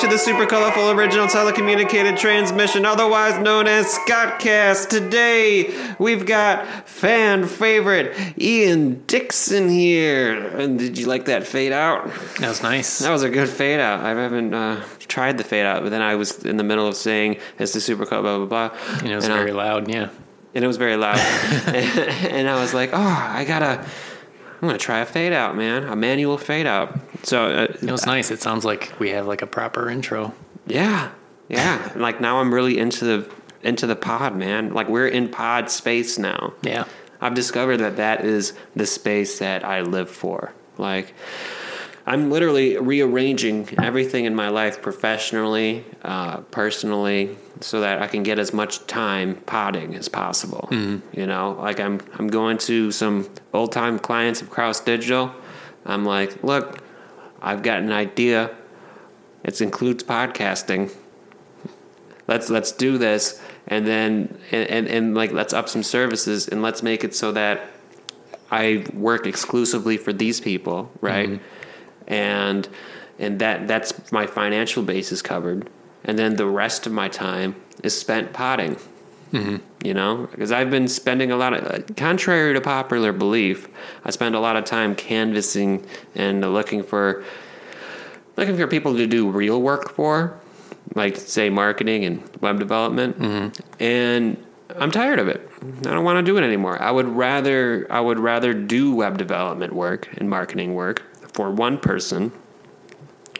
And to the super colorful original telecommunicated transmission, otherwise known as Scottcast. Today we've got fan favorite Ian Dixon here. And did you like that fade out? That was nice. That was a good fade out. I haven't uh, tried the fade out, but then I was in the middle of saying it's the super color, blah blah blah. And it was and I- very loud, yeah. and it was very loud. and I was like, oh, I gotta, I'm gonna try a fade out, man, a manual fade out. So uh, It was nice. It sounds like we have like a proper intro. yeah, yeah. Like now I'm really into the into the pod, man. Like we're in pod space now. Yeah. I've discovered that that is the space that I live for. Like, I'm literally rearranging everything in my life professionally, uh, personally, so that I can get as much time potting as possible. You know, like I'm I'm going to some old time clients of Kraus Digital. I'm like, look, I've got an idea. It includes podcasting let's let's do this and then and, and, and like let's up some services and let's make it so that I work exclusively for these people, right? Mm-hmm. And and that that's my financial base is covered. And then the rest of my time is spent potting. Mm-hmm. You know, because I've been spending a lot of, contrary to popular belief, I spend a lot of time canvassing and looking for, looking for people to do real work for, like say marketing and web development, mm-hmm. and I'm tired of it. I don't want to do it anymore. I would rather I would rather do web development work and marketing work for one person.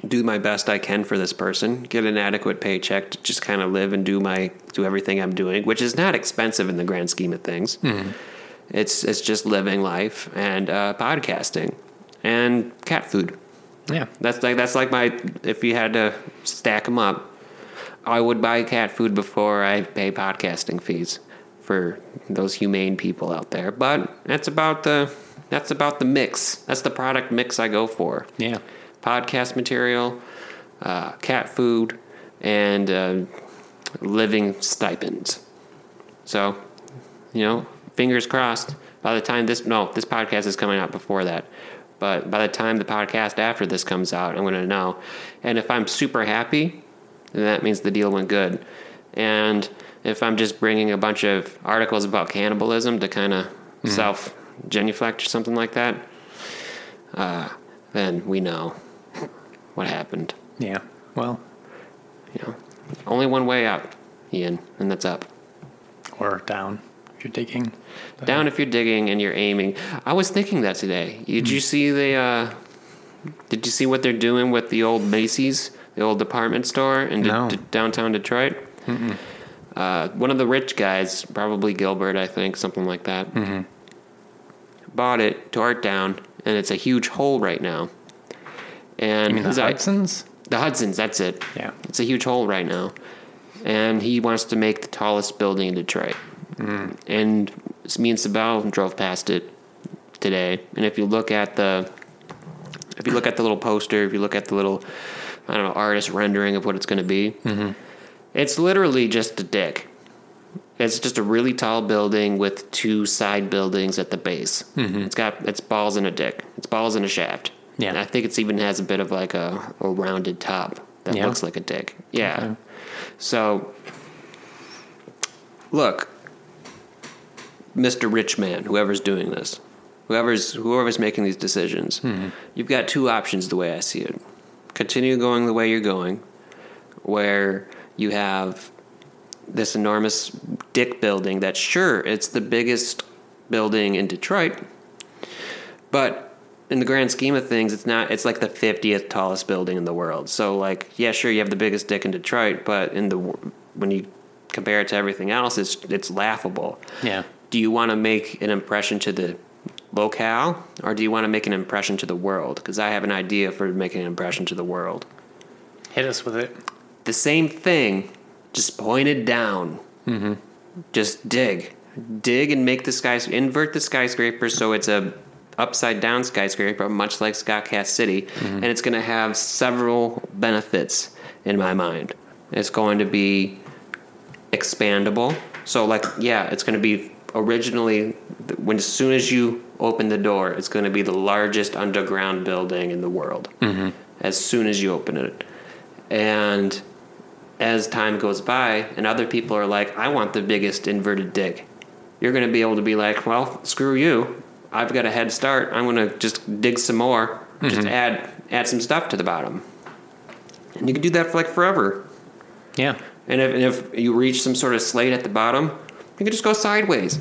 Do my best I can for this person, get an adequate paycheck to just kind of live and do my do everything I'm doing, which is not expensive in the grand scheme of things. It's it's just living life and uh, podcasting and cat food. Yeah. That's like that's like my if you had to stack them up, I would buy cat food before I pay podcasting fees for those humane people out there. But that's about the that's about the mix. That's the product mix I go for. Yeah. Podcast material, uh, cat food, and uh, living stipends. So, you know, fingers crossed. By the time this no, this podcast is coming out before that. But by the time the podcast after this comes out, I'm going to know. And if I'm super happy, then that means the deal went good. And if I'm just bringing a bunch of articles about cannibalism to kind of self genuflect or something like that, uh, then we know what happened. Yeah. Well, You know, only one way out, Ian, and that's up. or down if you're digging. Down if you're digging and you're aiming. I was thinking that today. Did you see the? Uh, did you see what they're doing with the old Macy's, the old department store in No. D- downtown Detroit? Uh, one of the rich guys, probably Gilbert, I think, something like that, mm-hmm. bought it, tore it down, and it's a huge hole right now. And the i- Hudson's? the Hudson's, that's it. Yeah. It's a huge hole right now. And he wants to make the tallest building in Detroit. Mm. And me and Sabel drove past it today. And if you look at the if you look at the little poster, if you look at the little I don't know, artist rendering of what it's gonna be, mm-hmm. it's literally just a dick. It's just a really tall building with two side buildings at the base. Mm-hmm. It's got it's balls and a dick. It's balls and a shaft. Yeah. And I think it's even has a bit of like a, a rounded top that Yeah. looks like a dick. Yeah. Okay. So look, Mr. Rich Man, whoever's doing this, whoever's whoever's making these decisions, hmm. you've got two options the way I see it. Continue going the way you're going, where you have this enormous dick building that sure it's the biggest building in Detroit, but in the grand scheme of things, it's not. It's like the fiftieth tallest building in the world. So like, yeah, sure, you have the biggest dick in Detroit, but in the when you compare it to everything else, it's it's laughable. Yeah. Do you want to make an impression to the locale, or do you want to make an impression to the world? Because I have an idea for making an impression to the world. Hit us with it. The same thing, just pointed down. Mm-hmm. Just dig, dig, and make the skys invert the skyscraper so it's a upside down skyscraper, much like Scottcast City, mm-hmm. and it's going to have several benefits in my mind. It's going to be expandable. So, like, yeah, it's going to be originally when as soon as you open the door, it's going to be the largest underground building in the world. Mm-hmm. As soon as you open it, And as time goes by, and other people are like, I want the biggest inverted dig, you're going to be able to be like, well, screw you. I've got a head start. I'm going to just dig some more, just add add some stuff to the bottom. And you can do that for like forever. Yeah. And if, and if you reach some sort of slate at the bottom, you can just go sideways.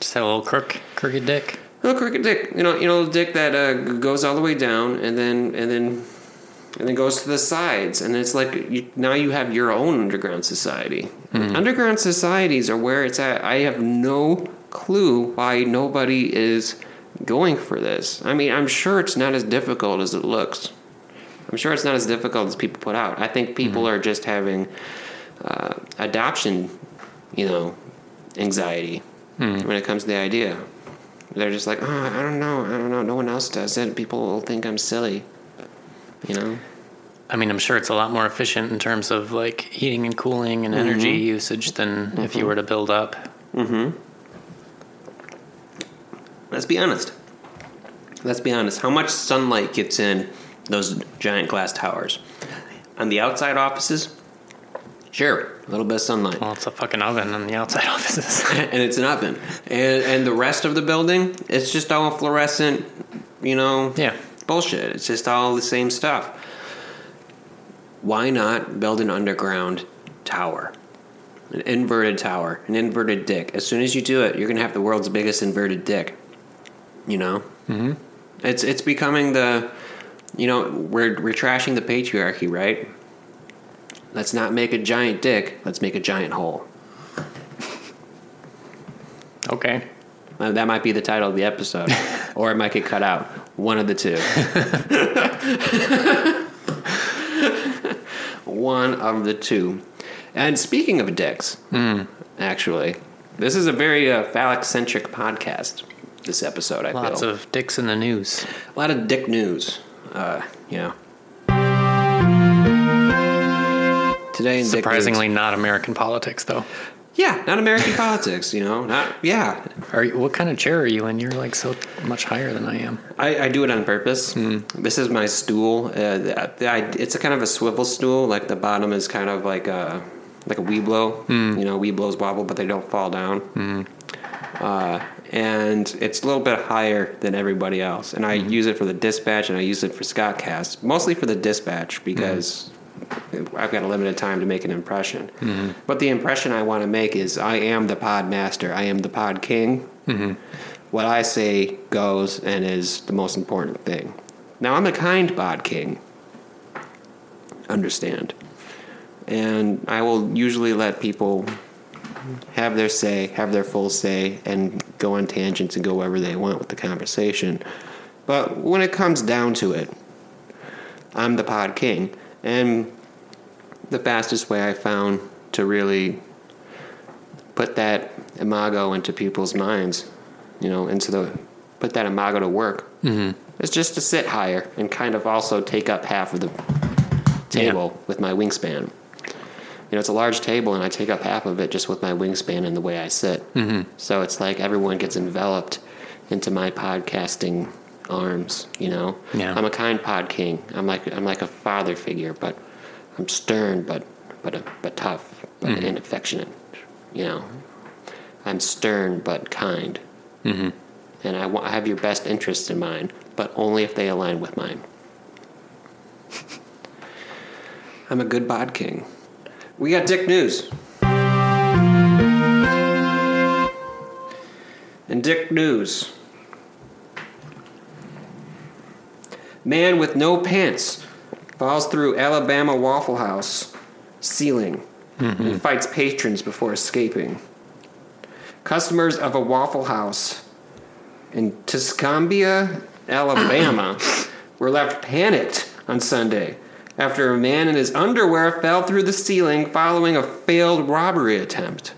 Just have a little crook, crooked dick. A little crooked dick, you know, you know, the dick that uh, goes all the way down and then and then and then goes to the sides, and it's like you, now you have your own underground society. Underground societies are where it's at. I have no clue why nobody is going for this. I mean, I'm sure it's not as difficult as it looks. I'm sure it's not as difficult as people put out. I think people mm-hmm. are just having uh, adoption, you know, anxiety mm-hmm. when it comes to the idea. They're just like, oh, I don't know, I don't know. No one else does it. People will think I'm silly. You know? I mean, I'm sure it's a lot more efficient in terms of like heating and cooling and energy mm-hmm. usage than if you were to build up. Let's be honest. Let's be honest. How much sunlight gets in those giant glass towers? On the outside offices, sure, a little bit of sunlight. Well, it's a fucking oven on the outside offices. and it's an oven. And and the rest of the building, it's just all fluorescent, you know, yeah. bullshit. It's just all the same stuff. Why not build an underground tower? An inverted tower, an inverted dick. As soon as you do it, you're gonna have the world's biggest inverted dick. You know, mm-hmm. it's it's becoming the, you know, we're we're trashing the patriarchy, right? Let's not make a giant dick. Let's make a giant hole. Okay. Uh, That might be the title of the episode, or it might get cut out. One of the two. One of the two. And speaking of dicks, actually, this is a very uh, phallic centric podcast. This episode, I Lots feel of dicks in the news. a lot of dick news. Uh, you know. Today in Surprisingly, not American politics, though. yeah, not American politics. You know, not yeah, Are you, what kind of chair are you in? You're like so much higher than I am. I, I do it on purpose. This is my stool. Uh, I, it's a kind of a swivel stool. Like the bottom is kind of like a like a Weeblo. You know, Weeblos wobble, but they don't fall down. Uh, and it's a little bit higher than everybody else. And I mm-hmm. use it for the dispatch, and I use it for Scottcast, mostly for the dispatch mm-hmm. because. I've got a limited time to make an impression. Mm-hmm. But the impression I want to make is I am the pod master. I am the pod king what I say goes and is the most important thing. Now, I'm a kind pod king. Understand. And I will usually let people have their say, have their full say, and go on tangents and go wherever they want with the conversation. But when it comes down to it, I'm the pod king. And the fastest way I found to really put that imago into people's minds, you know, into the put that imago to work, mm-hmm. is just to sit higher and kind of also take up half of the table with my wingspan. You know, it's a large table, and I take up half of it just with my wingspan and the way I sit. Mm-hmm. So it's like everyone gets enveloped into my podcasting arms. You know, Yeah. I'm a kind pod king. I'm like I'm like a father figure, but I'm stern, but but but tough, but and affectionate. You know, I'm stern but kind, mm-hmm. and I, wa- I have your best interests in mind, but only if they align with mine. I'm a good bod king. We got Dick News. And Dick News. Man with no pants falls through Alabama Waffle House ceiling and mm-hmm. fights patrons before escaping. Customers of a Waffle House in Tuscumbia, Alabama, were left panicked on Sunday after a man in his underwear fell through the ceiling following a failed robbery attempt.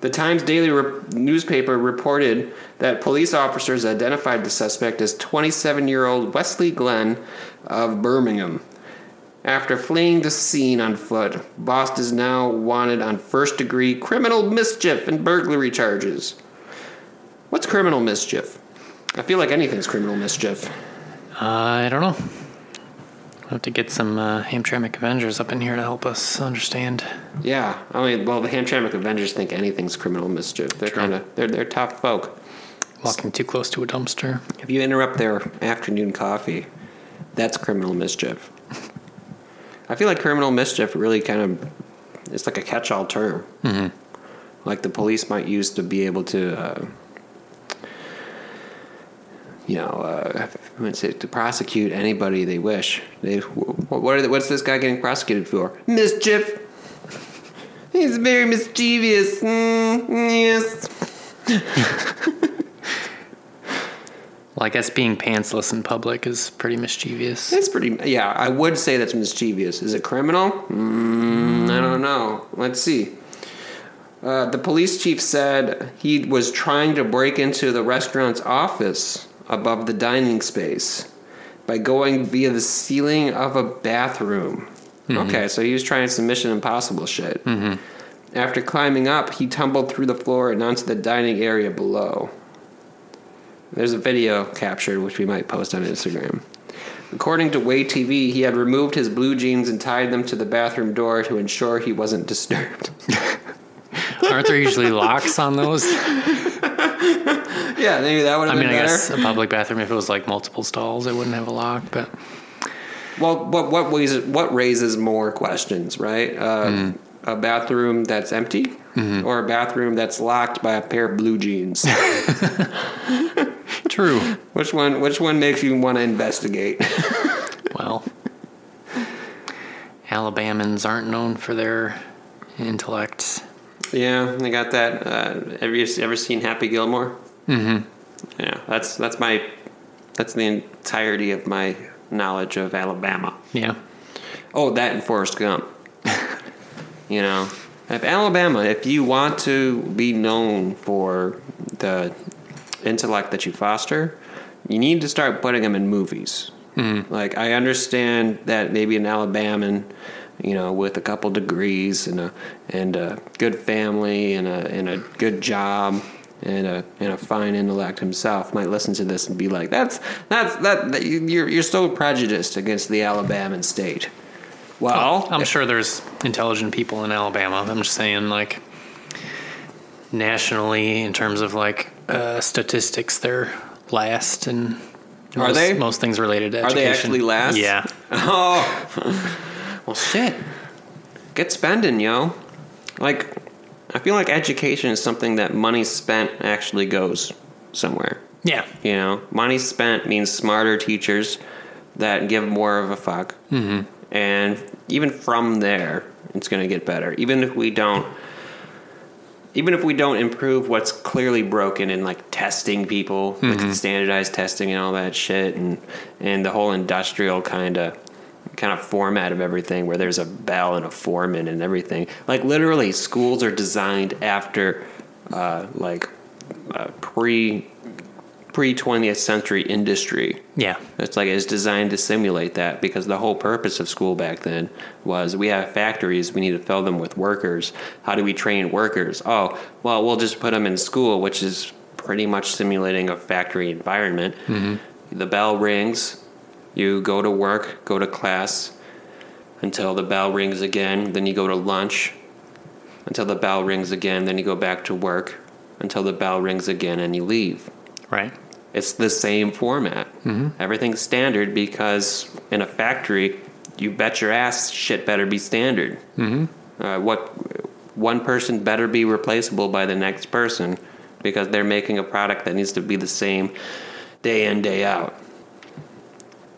The Times Daily re- newspaper reported that police officers identified the suspect as 27 year old Wesley Glenn of Birmingham. After fleeing the scene on foot, Bost is now wanted on first degree criminal mischief and burglary charges. What's criminal mischief? I feel like anything's criminal mischief. Uh, I don't know. Have to get some uh, Hamtramck Avengers up in here to help us understand. Yeah, I mean, well, the Hamtramck Avengers think anything's criminal mischief. They're kind of they're they're tough folk. Walking too close to a dumpster. If you interrupt their afternoon coffee, that's criminal mischief. I feel like criminal mischief really kind of it's like a catch-all term. Mm-hmm. Like the police might use to be able to, uh, you know, uh, I would say to prosecute anybody they wish. They what are they, what's this guy getting prosecuted for? Mischief. He's very mischievous. Mm, yes. Well, I guess being pantsless in public is pretty mischievous. It's pretty. Yeah, I would say that's mischievous. Is it criminal? Mm, I don't know. Let's see. Uh, the police chief said he was trying to break into the restaurant's office above the dining space by going via the ceiling of a bathroom. Mm-hmm. Okay, so he was trying some Mission Impossible shit. Mm-hmm. After climbing up, he tumbled through the floor and onto the dining area below. There's a video captured, which we might post on Instagram. According to WAAY TV, he had removed his blue jeans and tied them to the bathroom door to ensure he wasn't disturbed. Aren't there usually locks on those? yeah, maybe that would I have mean, been I better. guess a public bathroom, if it was like multiple stalls, it wouldn't have a lock. But Well, what what raises what raises more questions, right? Uh, A bathroom that's empty, or a bathroom that's locked by a pair of blue jeans. true. which one? Which one makes you want to investigate? Well, Alabamans aren't known for their intellect. yeah, they got that. Uh, have you ever seen Happy Gilmore? Mm-hmm. Yeah, that's that's my that's the entirety of my knowledge of Alabama. Yeah. Oh, that and Forrest Gump. you know, if Alabama, if you want to be known for the intellect that you foster, you need to start putting them in movies. Like, I understand that maybe an Alabaman, you know, with a couple degrees and a and a good family and a and a good job and a and a fine intellect himself might listen to this and be like, "That's that's that, that you're you're so prejudiced against the Alabama state." Well, I'm sure there's intelligent people in Alabama. I'm just saying, like, nationally, in terms of like uh, statistics, they're last and Are most, they? most things related to education. Are they actually last? Yeah. Oh, well, shit. Get spending, yo. Like, I feel like education is something that money spent actually goes somewhere. Yeah. You know, money spent means smarter teachers that give more of a fuck. Mm-hmm. And even from there, it's going to get better. Even if we don't, even if we don't improve what's clearly broken in like testing people, like standardized testing and all that shit, and and the whole industrial kind of kind of format of everything where there's a bell and a foreman and everything. Like literally, schools are designed after uh, like uh, pre pre 20th century industry. Yeah. It's like it's designed to simulate that because the whole purpose of school back then was we have factories, we need to fill them with workers. How do we train workers? Oh, well, we'll just put them in school, which is pretty much simulating a factory environment. The bell rings, you go to work, go to class until the bell rings again, then you go to lunch until the bell rings again, then you go back to work until the bell rings again and you leave. Right. It's the same format. Everything's standard because in a factory, you bet your ass shit better be standard. Mm-hmm. Uh, what one person better be replaceable by the next person because they're making a product that needs to be the same day in day out.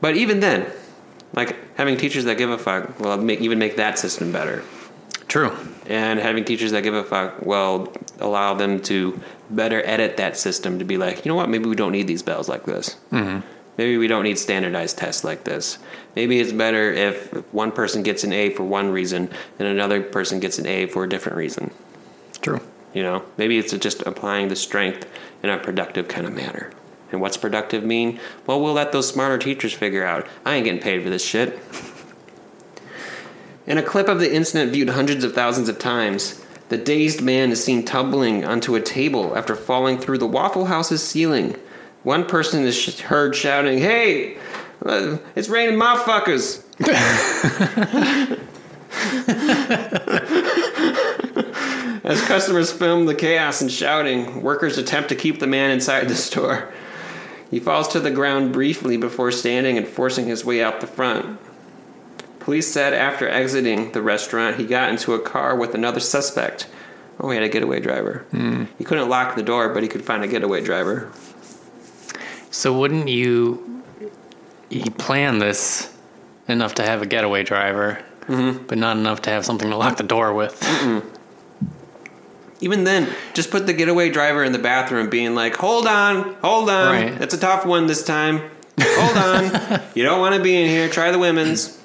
But even then, like having teachers that give a fuck will make, even make that system better True. and having teachers that give a fuck will allow them to better edit that system to be like, you know what, maybe we don't need these bells like this. Mm-hmm. Maybe we don't need standardized tests like this. Maybe it's better if one person gets an A for one reason and another person gets an A for a different reason. True. You know, maybe it's just applying the strength in a productive kind of manner. And what's productive mean? Well, we'll let those smarter teachers figure out. I ain't getting paid for this shit. In a clip of the incident viewed hundreds of thousands of times, the dazed man is seen tumbling onto a table after falling through the Waffle House's ceiling. One person is sh- heard shouting, Hey, uh, it's raining motherfuckers! As customers film the chaos and shouting, workers attempt to keep the man inside the store. He falls to the ground briefly before standing and forcing his way out the front. Police said after exiting the restaurant, he got into a car with another suspect. Oh, he had a getaway driver. Hmm. He couldn't lock the door, but he could find a getaway driver. So wouldn't you He planned this enough to have a getaway driver, mm-hmm. but not enough to have something to lock the door with? Even then, just put the getaway driver in the bathroom being like, hold on, hold on. Right. It's a tough one this time. Hold on. you don't want to be in here. Try the women's.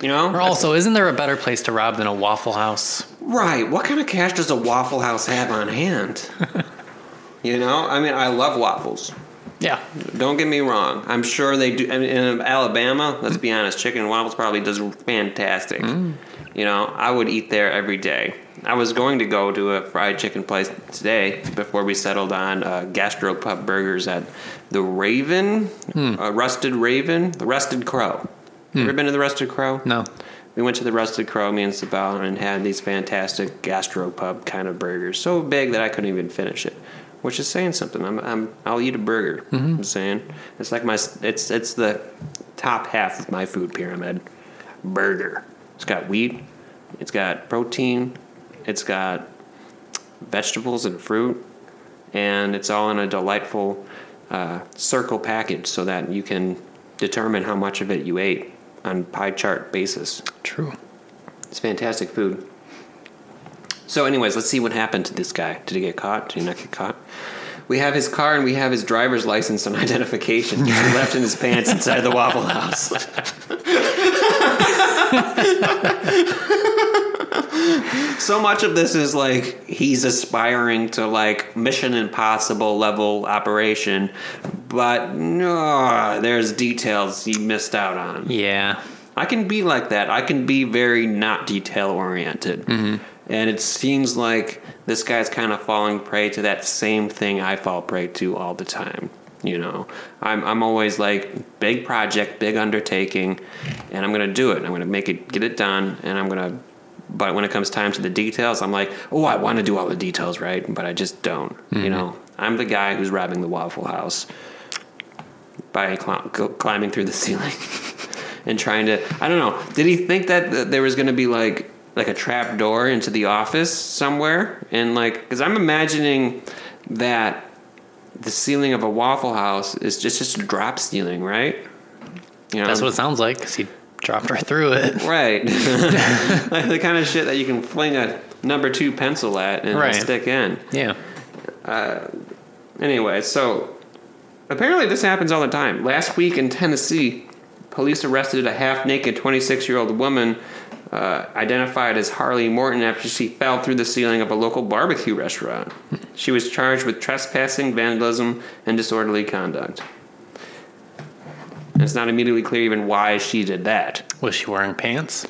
You know? Or also, isn't there a better place to rob than a Waffle House? Right. What kind of cash does a Waffle House have on hand? you know? I mean, I love waffles. Yeah. Don't get me wrong. I'm sure they do. I mean, in Alabama, let's be honest, chicken and waffles probably does fantastic. Mm. You know, I would eat there every day. I was going to go to a fried chicken place today before we settled on uh, gastropub burgers at the Raven, uh, Rusted Raven, the Rusted Crow. You ever been to the Rusted Crow? No. We went to the Rusted Crow, me and Sabal, and had these fantastic gastropub kind of burgers. So big that I couldn't even finish it, which is saying something. I'm, I'm I'll eat a burger. I'm saying it's like my it's it's the top half of my food pyramid. Burger. It's got wheat. It's got protein. It's got vegetables and fruit, and it's all in a delightful uh, circle package so that you can determine how much of it you ate on pie chart basis. True. It's fantastic food. So, anyways, let's see what happened to this guy. Did he get caught? Did he not get caught? We have his car and we have his driver's license and identification. He left in his pants inside the Waffle House. so much of this is like he's aspiring to like Mission Impossible level operation, but no, there's details he missed out on. Yeah. I can be like that. I can be very not detail oriented. Mm-hmm. And it seems like this guy's kind of falling prey to that same thing I fall prey to all the time. You know, I'm, I'm always like, big project, big undertaking, and I'm going to do it. I'm going to make it, get it done, and I'm going to, but when it comes time to the details, I'm like, oh, I want to do all the details right, but I just don't. You mm-hmm. know, I'm the guy who's robbing the Waffle House by cl- climbing through the ceiling and trying to I don't know. Did he think that th- there was going to be like like a trap door into the office somewhere and like cuz I'm imagining that the ceiling of a waffle house is just just a drop ceiling, right? You know, That's what it sounds like because he dropped right through it. Right. like the kind of shit that you can fling a number 2 pencil at and Right. stick in. Yeah. Uh, Anyway, so apparently this happens all the time. Last week in Tennessee, police arrested a half naked 26 year old woman uh, identified as Harley Morton after she fell through the ceiling of a local barbecue restaurant. She was charged with trespassing, vandalism, and disorderly conduct. And it's not immediately clear even why she did that. Was she wearing pants?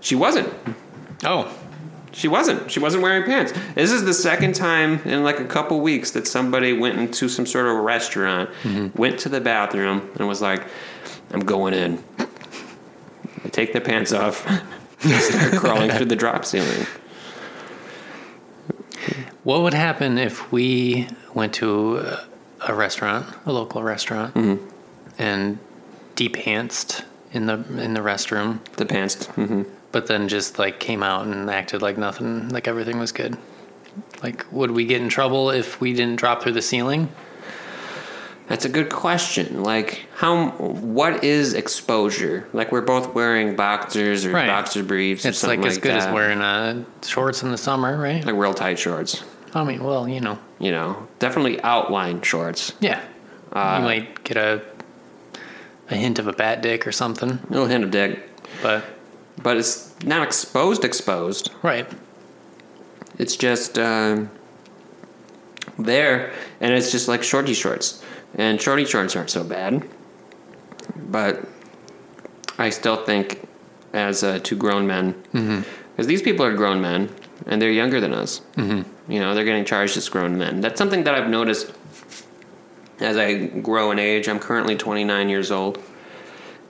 She wasn't. Oh. She wasn't. She wasn't wearing pants. This is the second time in like a couple weeks that somebody went into some sort of restaurant, went to the bathroom, and was like, "I'm going in." They take their pants off, start crawling through the drop ceiling. What would happen if we went to a- restaurant, a local restaurant, and depantsed in the in the restroom, The pants. hmm but then just like came out and acted like nothing, like everything was good? Like, would we get in trouble if we didn't drop through the ceiling? That's a good question. Like, how? What is exposure? Like, we're both wearing boxers or Right. boxer briefs. or It's something like as good that. as wearing uh, shorts in the summer, right? like real tight shorts. I mean, well, you know, You know, definitely outline shorts. yeah. Uh, you might get a a hint of a bat dick or something, A little hint of dick. but but it's not exposed exposed right. it's just um, there and it's just like shorty shorts and shorty shorts aren't so bad but i still think as uh, two grown men because these people are grown men and they're younger than us mm-hmm. you know they're getting charged as grown men that's something that i've noticed as i grow in age i'm currently 29 years old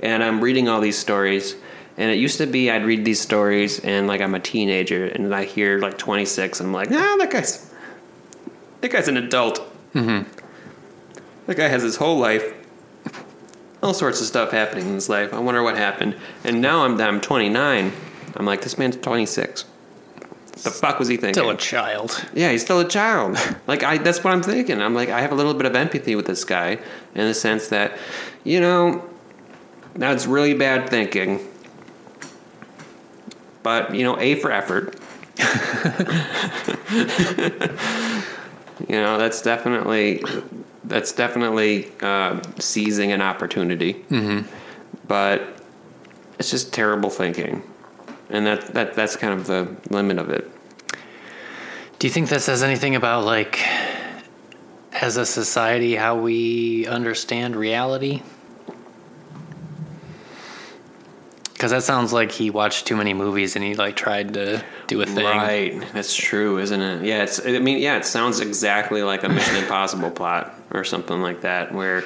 and I'm reading all these stories. And it used to be I'd read these stories and like I'm a teenager and I hear like 26. and I'm like, ah, that guy's that guy's an adult. Mm-hmm. That guy has his whole life, all sorts of stuff happening in his life. I wonder what happened. And now I'm I'm 29. I'm like, this man's 26. The fuck was he thinking? Still a child. Yeah, he's still a child. like I that's what I'm thinking. I'm like I have a little bit of empathy with this guy in the sense that, you know, that's really bad thinking. But, you know, A for effort. you know, that's definitely that's definitely uh, seizing an opportunity. Mm-hmm. But it's just terrible thinking. And that, that that's kind of the limit of it. Do you think that says anything about like as a society how we understand reality? Because that sounds like he watched too many movies and he like tried to do a thing. Right, that's true, isn't it? Yeah, it's. I mean, yeah, it sounds exactly like a Mission Impossible plot or something like that, where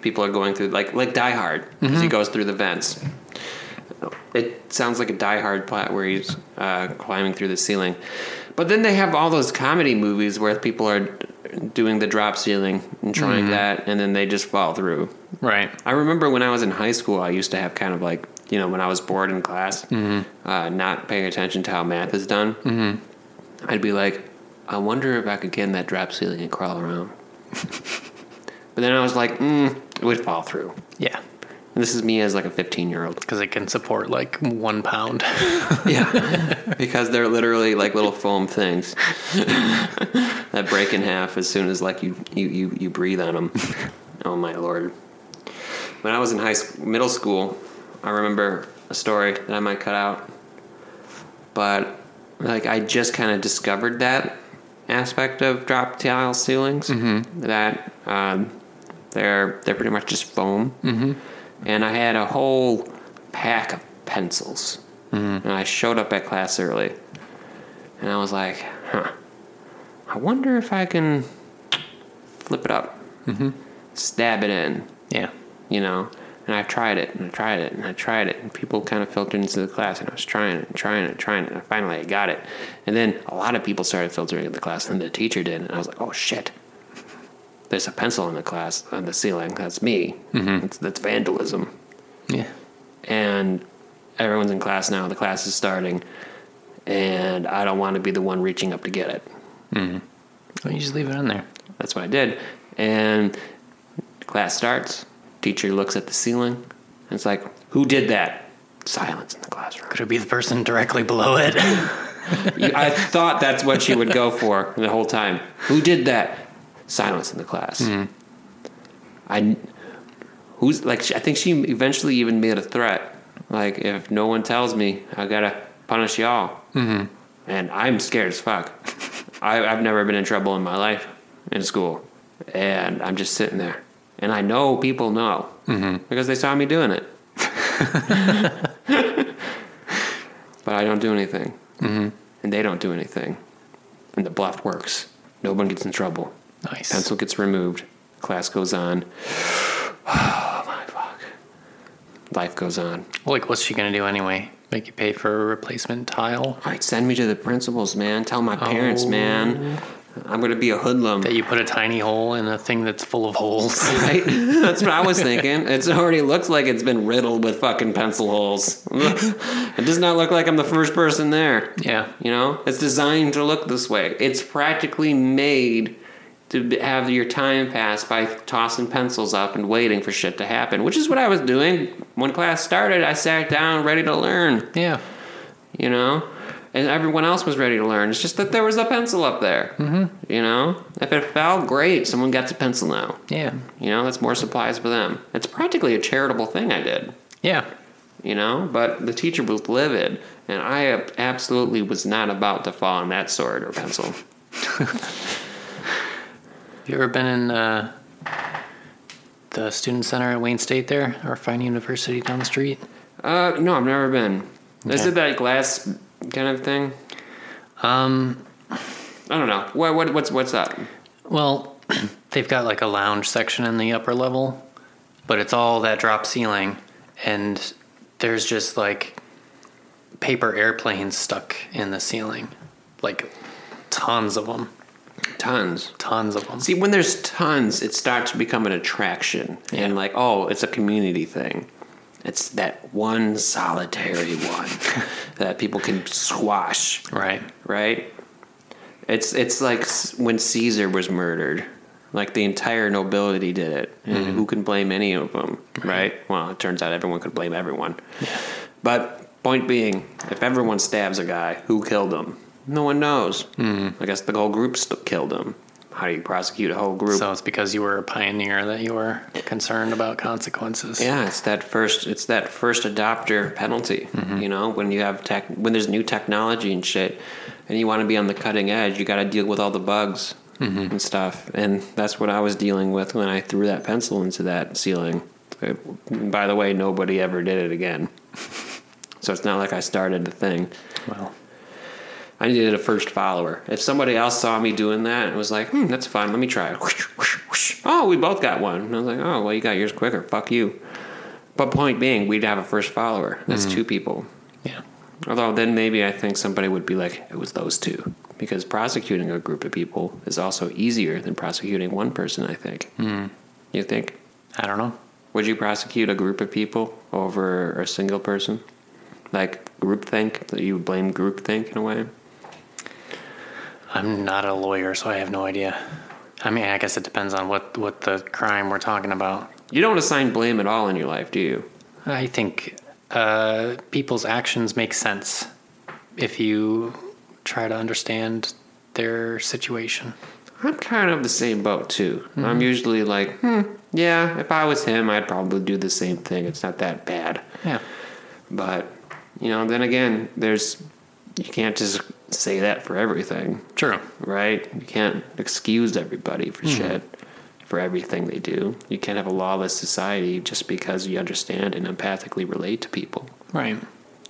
people are going through like like Die Hard because he goes through the vents. It sounds like a Die Hard plot where he's uh, climbing through the ceiling, but then they have all those comedy movies where people are doing the drop ceiling and trying that, and then they just fall through. Right. I remember when I was in high school, I used to have kind of like, you know, when I was bored in class, uh, not paying attention to how math is done, mm-hmm. I'd be like, I wonder if I could get in that drop ceiling and crawl around. but then I was like, mm, it would fall through. Yeah. And this is me as like a 15 year old. Because it can support like one pound. Yeah. because they're literally like little foam things that break in half as soon as like you, you, you, you breathe on them. oh my lord. When I was in high school, middle school, I remember a story that I might cut out. But like I just kind of discovered that aspect of drop tile ceilings that um, they're they're pretty much just foam. Mm-hmm. And I had a whole pack of pencils. And I showed up at class early. And I was like, huh, I wonder if I can flip it up, stab it in, yeah. you know? And I tried it and I tried it and I tried it. And people kind of filtered into the class and I was trying it and trying it and trying it. And finally I got it. And then a lot of people started filtering into the class and the teacher did. And I was like, oh shit. There's a pencil in the class on the ceiling. That's me. Mm-hmm. That's, that's vandalism Yeah. and everyone's in class now. The class is starting, and I don't want to be the one reaching up to get it. Mm-hmm. Well, you just leave it on there. That's what I did. And class starts. Teacher looks at the ceiling. And it's like, who did that? Silence in the classroom. Could it be the person directly below it? I thought that's what she would go for the whole time. Who did that? Silence in the class. I who's like I think she eventually even made a threat. Like if no one tells me, I gotta punish y'all. Mm-hmm. And I'm scared as fuck. I, I've never been in trouble in my life in school, and I'm just sitting there, and I know people know because they saw me doing it. but I don't do anything, mm-hmm. and they don't do anything, and the bluff works. No one gets in trouble. nice. Pencil gets removed. Class goes on. Oh my fuck. Life goes on. Like, what's she gonna do anyway? Make you pay for a replacement tile All right, send me to the principals, man. Tell my parents, Oh. man. I'm gonna be a hoodlum. that you put a tiny hole in a thing that's full of holes. Right? That's what I was thinking. It's already looks like it's been riddled with fucking pencil holes. it does not look like I'm the first person there. yeah. You know, it's designed to look this way. It's practically made to have your time pass by tossing pencils up and waiting for shit to happen, which is what I was doing when class started. I sat down ready to learn, Yeah. you know, and everyone else was ready to learn. It's just that there was a pencil up there, mm-hmm. you know. If it fell, great, someone gets a pencil now. Yeah. You know, that's more supplies for them. It's practically a charitable thing I did Yeah. you know but the teacher was livid and i absolutely was not about to fall on that sword or pencil Have you ever been in uh, the student center at Wayne State there, or Fine University down the street? uh no i've never been is it that glass kind of thing Um, i don't know what, what what's what's up well, they've got like a lounge section in the upper level, but it's all that drop ceiling, and there's just like paper airplanes stuck in the ceiling, like tons of them, Tons. tons of them. See, when there's tons, it starts to become an attraction. And like, oh, it's a community thing. It's that one solitary one that people can squash, Right. right? It's it's like when Caesar was murdered. Like the entire nobility did it, and mm-hmm. who can blame any of them, right? Well, it turns out everyone could blame everyone. But point being, if everyone stabs a guy, who killed him? No one knows. Mm-hmm. I guess the whole group st- killed him. How do you prosecute a whole group? So it's because you were a pioneer that you were concerned about consequences. Yeah, it's that first. It's that first adopter penalty. You know, when you have tech, when there's new technology and shit, and you want to be on the cutting edge, you got to deal with all the bugs and stuff. And that's what I was dealing with when I threw that pencil into that ceiling. Uh, By the way, nobody ever did it again. So it's not like I started the thing. Well, I needed a first follower. If somebody else saw me doing that and was like, hmm, that's fun, let me try it. Whoosh, whoosh, whoosh. Oh, we both got one. And I was like, oh, well, you got yours quicker. Fuck you. But point being, we'd have a first follower. That's two people. yeah. Although then maybe I think somebody would be like, it was those two. Because prosecuting a group of people is also easier than prosecuting one person, I think. You think? I don't know. Would you prosecute a group of people over a single person? Like groupthink? That you would blame groupthink in a way? I'm not a lawyer, so I have no idea. I mean, I guess it depends on what, what the crime we're talking about. You don't assign blame at all in your life, do you? I think uh, people's actions make sense if you try to understand their situation. I'm kind of the same boat too. I'm usually like, hmm, yeah, if I was him, I'd probably do the same thing. It's not that bad. Yeah. But, you know, then again, there's, you can't just say that for everything, True. right? You can't excuse everybody for shit, for everything they do. You can't have a lawless society just because you understand and empathically relate to people. Right.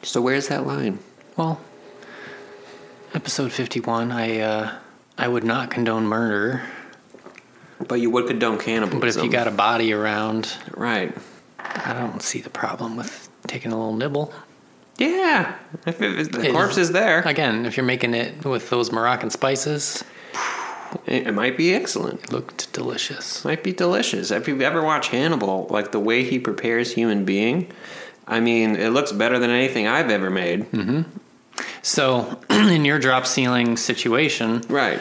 So where's that line? Well, episode 51, I, uh, I would not condone murder, But you would condone cannibalism. but if you got a body around, right. I don't see the problem with taking a little nibble. Yeah, if, it, if the It- corpse is there, Again, if you're making it with those Moroccan spices, it, it might be excellent. it looked delicious. Might be delicious. If you've ever watch Hannibal, like the way he prepares human being, I mean, it looks better than anything I've ever made. Mm-hmm. So, in your drop ceiling situation, Right.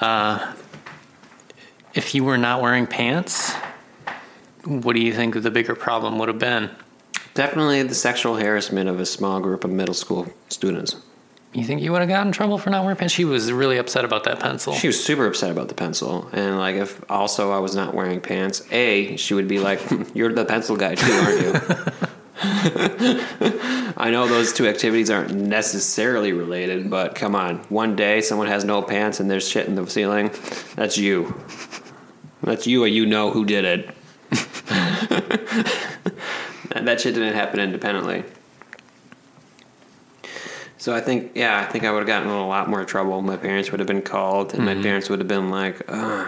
Uh, if you were not wearing pants, what do you think the bigger problem would have been? Definitely the sexual harassment of a small group of middle school students. You think you would have gotten in trouble for not wearing pants? She was really upset about that pencil. She was super upset about the pencil, and like if also I was not wearing pants, a she would be like, "Hmm, "You're the pencil guy too, aren't you?" I know those two activities aren't necessarily related, but come on, one day someone has no pants and there's shit in the ceiling, that's you. That's you, or you know who did it. That shit didn't happen independently. So I think, yeah, I think I would have gotten in a lot more trouble. My parents would have been called, and my parents would have been like, uh,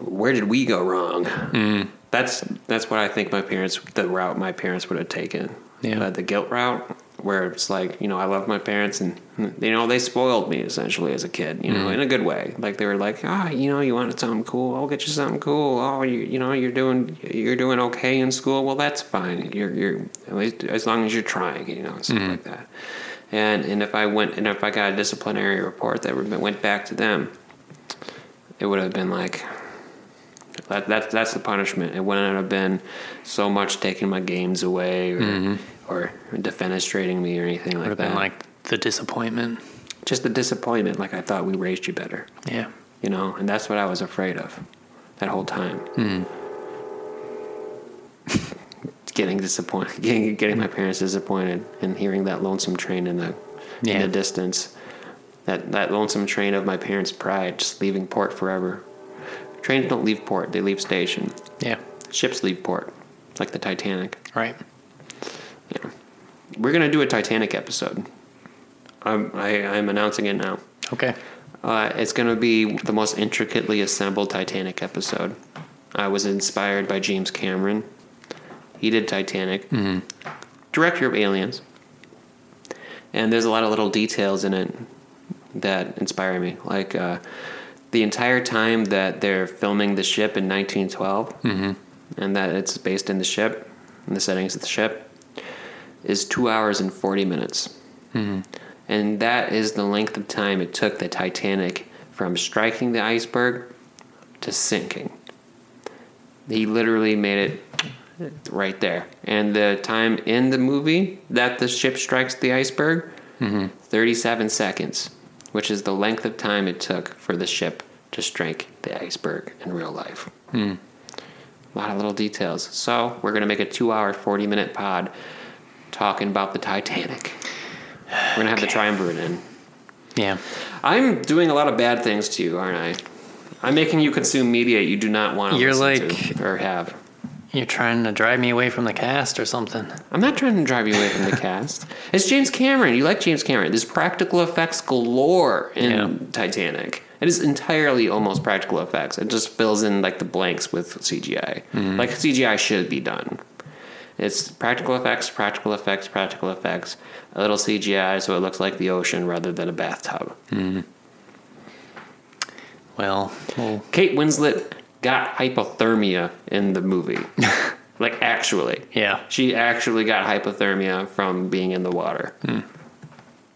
"Where did we go wrong?" That's that's what I think my parents, the route my parents would have taken, Yeah. uh, the guilt route, where it's like, you know, I love my parents, and you know, they spoiled me essentially as a kid, you know, mm-hmm. in a good way. Like they were like, ah, you know, you wanted something cool, I'll get you something cool. Oh, you you know, you're doing you're doing okay in school. Well, that's fine. You're you're at least as long as you're trying, you know, and stuff mm-hmm. like that. And and if I went and if I got a disciplinary report that went back to them, it would have been like that, that that's the punishment. It wouldn't have been so much taking my games away or mm-hmm. Or defenestrating me or anything would like have that. been like the disappointment. Just the disappointment, like I thought we raised you better, Yeah. you know, and that's what I was afraid of that whole time. Hmm. getting disappointed, getting, getting my parents disappointed, and hearing that lonesome train in the in the distance, that that lonesome train of my parents' pride, just leaving port forever. Trains don't leave port; they leave station. Yeah. Ships leave port, like the Titanic. Right. Yeah. We're gonna do a Titanic episode. I'm I, I'm announcing it now. Okay. Uh, it's gonna be the most intricately assembled Titanic episode. I was inspired by James Cameron, He did Titanic, director of Aliens, and there's a lot of little details in it that inspire me, like uh, the entire time that they're filming the ship in 1912, and that it's based in the ship, and the settings of the ship, is two hours and 40 minutes. Mm-hmm. And that is the length of time it took the Titanic from striking the iceberg to sinking. He literally made it right there. And the time in the movie that the ship strikes the iceberg, mm-hmm. 37 seconds, which is the length of time it took for the ship to strike the iceberg in real life. Hmm. A lot of little details. So, we're going to make a two hour, 40 minute pod talking about the Titanic. We're to have the triumvirate in. Yeah. I'm doing a lot of bad things to you, aren't I? I'm making you consume media you do not want to You're listen like- to or have. You're trying to drive me away from the cast or something. I'm not trying to drive you away from the cast. It's James Cameron. You like James Cameron. There's practical effects galore in Yeah. Titanic. It is entirely almost practical effects. It just fills in like the blanks with CGI. Mm-hmm. Like CGI should be done. It's practical effects, practical effects, practical effects. A little CGI so it looks like the ocean rather than a bathtub. Mm-hmm. Well, well Kate Winslet got hypothermia in the movie. like actually. yeah. She actually got hypothermia from being in the water. Hmm.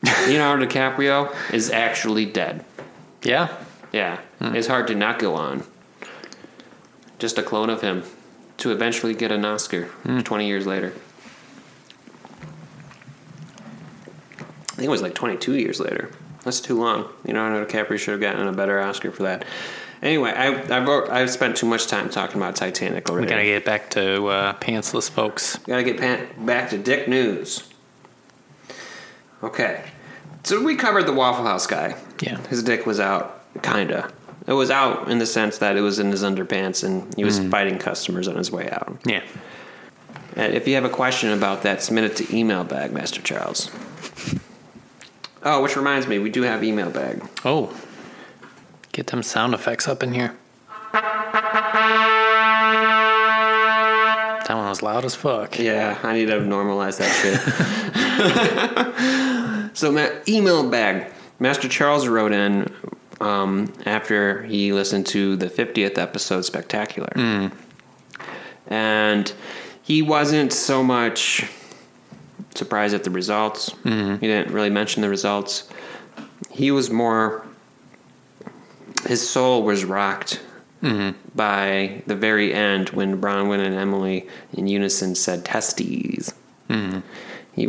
Leonardo DiCaprio is actually dead. Yeah. Yeah. Hmm. It's hard to not go on. Just a clone of him to eventually get an Oscar 20 years later. I think it was like 22 years later. That's too long. You know. Leonardo DiCaprio should have gotten a better Oscar for that. Anyway, I, I've, I've spent too much time talking about Titanic already. We gotta get back to uh, pantsless folks. Gotta get pan- back to Dick News. Okay. So we covered the Waffle House guy. Yeah. His dick was out, kinda. It was out in the sense that it was in his underpants and he was mm. fighting customers on his way out. Yeah. And if you have a question about that, submit it to email bag, Master Charles. Oh, which reminds me, we do have email bag. Oh. Get them sound effects up in here. That one was loud as fuck. Yeah, I need to normalize that shit. so, ma- email bag. Master Charles wrote in um, after he listened to the 50th episode, Spectacular. Hmm. And he wasn't so much surprised at the results. Hmm. He didn't really mention the results. He was more, his soul was rocked hmm. by the very end when Bronwyn and Emily in unison said testes. He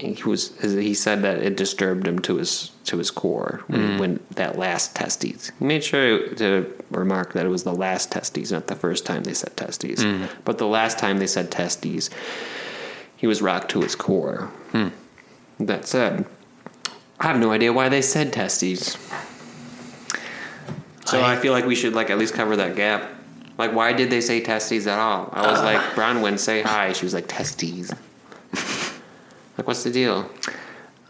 he was he said that it disturbed him to his to his core when, when mm. that last testes. He made sure to remark that it was the last testes, not the first time they said testes, mm. but the last time they said testes, he was rocked to his core. Hmm. That said, I have no idea why they said testes. So I, I- feel like we should like at least cover that gap. Like, why did they say testes at all? I was uh. like, Bronwyn, say hi. She was like, testes. Like, what's the deal?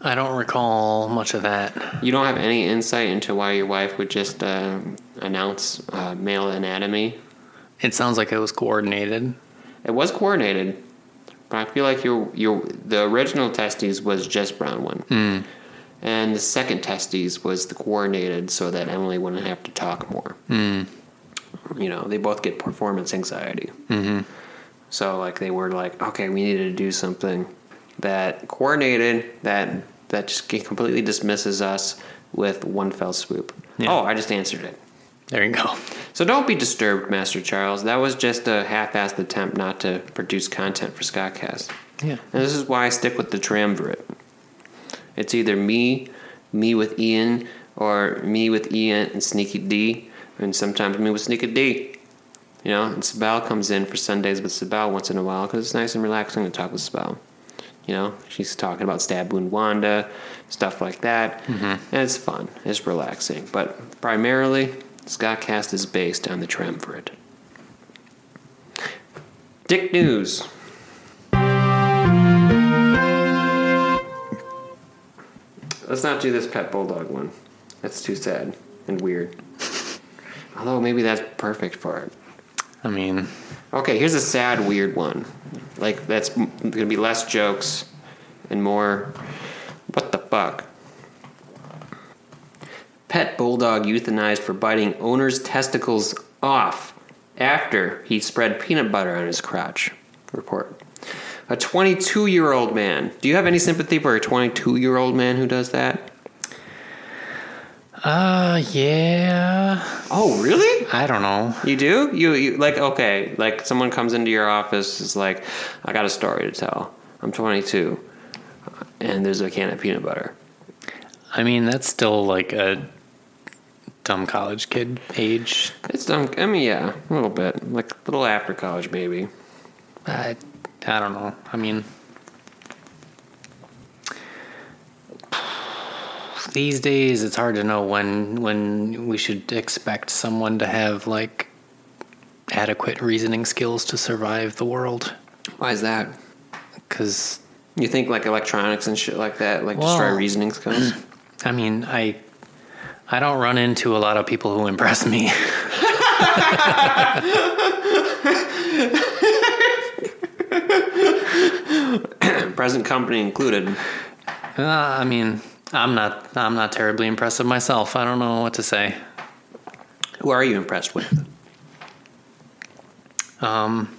I don't recall much of that. You don't have any insight into why your wife would just uh, announce uh, male anatomy. It sounds like it was coordinated. It was coordinated, but I feel like your your the original testes was just Bronwyn, and the second testes was the coordinated so that Emily wouldn't have to talk more. You know, they both get performance anxiety. Mm-hmm. So like they were like, okay, we needed to do something that coordinated that that just completely dismisses us with one fell swoop. Yeah. Oh, I just answered it. There you go. So don't be disturbed, Master Charles. That was just a half-assed attempt not to produce content for Scottcast. Yeah. And this is why I stick with the triumvirate. It's either me, me with Ian, or me with Ian and Sneaky D, and sometimes me with Sneaky D. You know, and Sabal comes in for Sundays with Sabal once in a while because it's nice and relaxing to talk with Sabal. You know, she's talking about Stab Wound Wanda, stuff like that. Mm-hmm. And it's fun, it's relaxing. But primarily, Scottcast is based on the triumvirate. Dick News. Let's not do this pet bulldog one. That's too sad and weird. Although maybe that's perfect for it. I mean, Okay, here's a sad, weird one. Like that's gonna be less jokes and more. What the fuck? Pet bulldog euthanized for biting owner's testicles off after he spread peanut butter on his crotch. Report. A 22 year old man. Do you have any sympathy for a 22 year old man who does that? Uh, yeah. Oh, really? I don't know. You do? You, you like okay, like someone comes into your office is like, I got a story to tell. I'm 22 and there's a can of peanut butter. I mean, that's still like a dumb college kid age. It's dumb. I mean, yeah, a little bit. Like a little after college maybe. I, I don't know. I mean, these days it's hard to know when when we should expect someone to have like adequate reasoning skills to survive the world. Why is that? Because You think like electronics and shit like that like Well- destroy reasoning skills? I mean, I I don't run into a lot of people who impress me. Present company included. Uh, I mean, I'm not I'm not terribly impressive myself. I don't know what to say. Who are you impressed with? Um,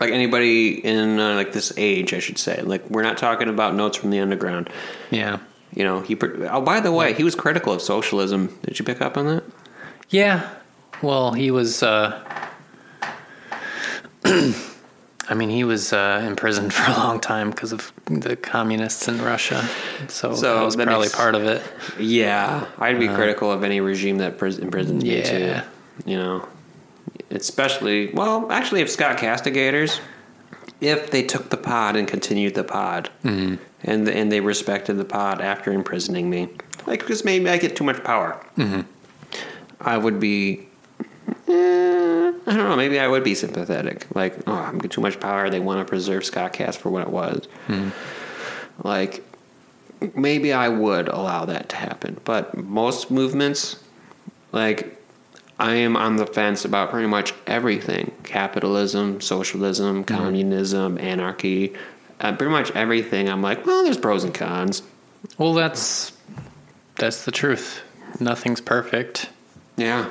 Like anybody in uh, like this age, I should say. Like we're not talking about notes from the underground. yeah. You know, he. pr- Oh, by the way, he was critical of socialism. Did you pick up on that? Yeah. Well, he was. Uh, I mean, he was uh, imprisoned for a long time because of the communists in Russia. So, So that was probably makes- part of it. Yeah, I'd be uh, critical of any regime that pris- imprisoned me too. You know, especially well, actually, if Scott Castigators, if they took the pod and continued the pod, mm-hmm. and and they respected the pod after imprisoning me, like because maybe I get too much power, mm-hmm. I would be. Eh, I don't know. Maybe I would be sympathetic. Like, oh, I'm getting too much power. They want to preserve Scott Cast for what it was. Like, maybe I would allow that to happen. But most movements, like, I am on the fence about pretty much everything capitalism, socialism, communism, anarchy. Uh, pretty much everything. I'm like, well, there's pros and cons. Well, that's that's the truth. Nothing's perfect. Yeah.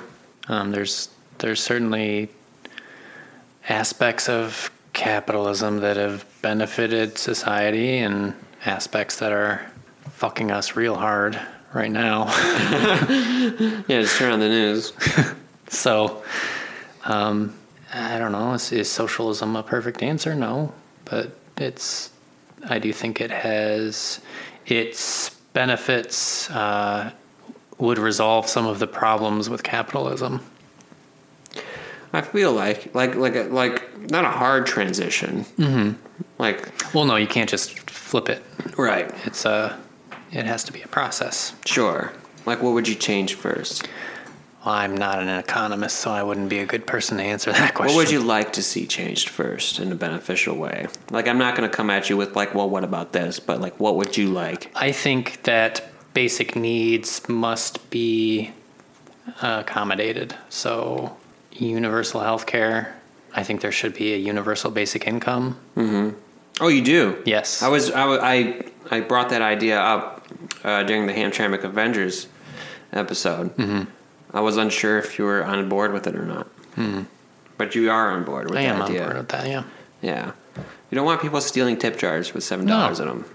Um, there's there's certainly aspects of capitalism that have benefited society and aspects that are fucking us real hard right now. Yeah, just turn on the news. so, um, I don't know. Is, is socialism a perfect answer? No, but it's. I do think it has its benefits. Uh, would resolve some of the problems with capitalism. I feel like, like, like, a, like, not a hard transition. Mm-hmm. Like, Well, no, you can't just flip it. right. It's a, it has to be a process. Sure. Like, what would you change first? Well, I'm not an economist, so I wouldn't be a good person to answer that question. What would you like to see changed first in a beneficial way? Like, I'm not going to come at you with, like, well, what about this? But, like, what would you like? I think that basic needs must be uh, accommodated. So, universal health care. I think there should be a universal basic income. Oh, you do? Yes. I was, I, I, I brought that idea up uh, during the Hamtramck Avengers episode. Mm-hmm. I was unsure if you were on board with it or not. Mm-hmm. But you are on board with that. I the am on board with that, yeah. Yeah. You don't want people stealing tip jars with $7 in them.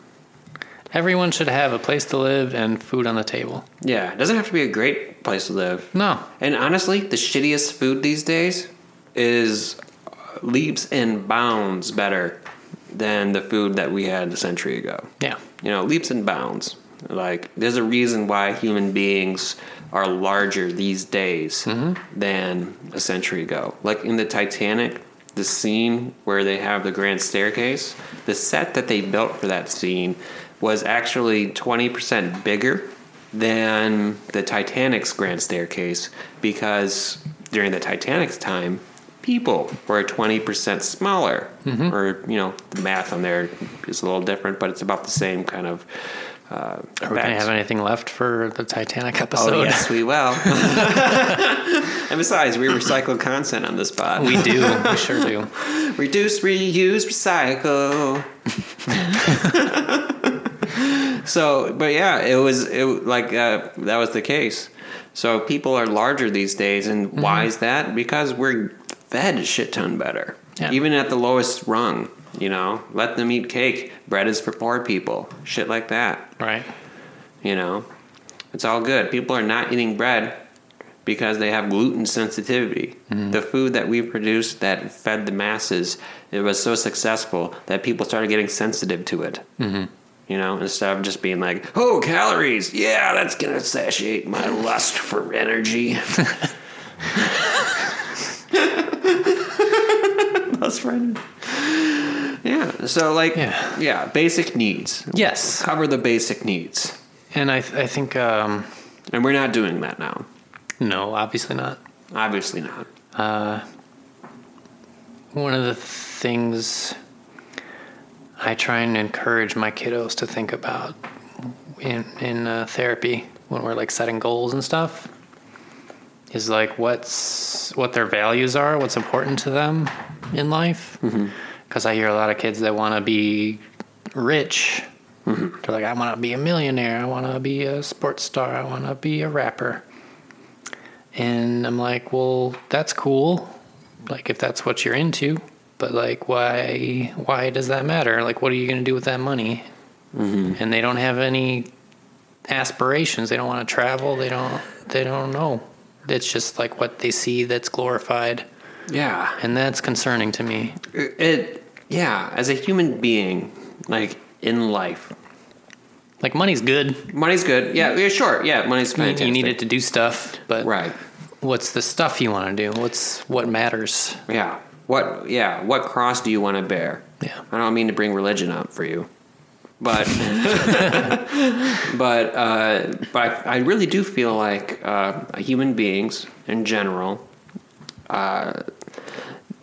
Everyone should have a place to live and food on the table. Yeah. It doesn't have to be a great place to live. No. And honestly, the shittiest food these days is leaps and bounds better than the food that we had a century ago. Yeah. You know, leaps and bounds. Like, there's a reason why human beings are larger these days mm-hmm. than a century ago. Like in the Titanic, the scene where they have the grand staircase, the set that they built for that scene was actually 20% bigger than the Titanic's grand staircase because during the Titanic's time, people were 20% smaller. Or, you know, the math on there is a little different, but it's about the same kind of. Uh, Are we going to have anything left for the Titanic episode? Oh yes, we will. And besides, we recycle content on this pod. We do. We sure do. Reduce, reuse, recycle. So, but yeah, it was it like uh, that was the case. So people are larger these days, and Mm-hmm. why is that? Because we're fed a shit ton better, Yeah. even at the lowest rung. You know, let them eat cake. Bread is for poor people. Shit like that. Right. You know, it's all good. People are not eating bread because they have gluten sensitivity. The food that we produced that fed the masses, it was so successful that people started getting sensitive to it. Mm-hmm. You know, instead of just being like, "Oh, calories, yeah, that's gonna satiate my lust for energy." lust for energy. Yeah. So, like, Yeah. yeah, basic needs. Yes. Cover the basic needs. And I, I think, um, And we're not doing that now. no, obviously not. Obviously not. Uh, one of the things I try and encourage my kiddos to think about in in uh, therapy when we're like setting goals and stuff is like what's what their values are, what's important to them in life. Because I hear a lot of kids that want to be rich. They're like, I want to be a millionaire. I want to be a sports star. I want to be a rapper. And I'm like, well, that's cool. Like, if that's what you're into, but like, why? Why does that matter? Like, what are you going to do with that money? Mm-hmm. And they don't have any aspirations. They don't want to travel. They don't. They don't know. It's just like what they see that's glorified, Yeah. and that's concerning to me. It, yeah, as a human being, like in life, Like, money's good. money's good. Yeah, yeah, sure. Yeah, money's fantastic. You need it to do stuff, but Right. what's the stuff you want to do? What's what matters? Yeah. What, yeah, what cross do you want to bear? Yeah. I don't mean to bring religion up for you. But, but, uh, but I really do feel like uh, human beings in general, uh,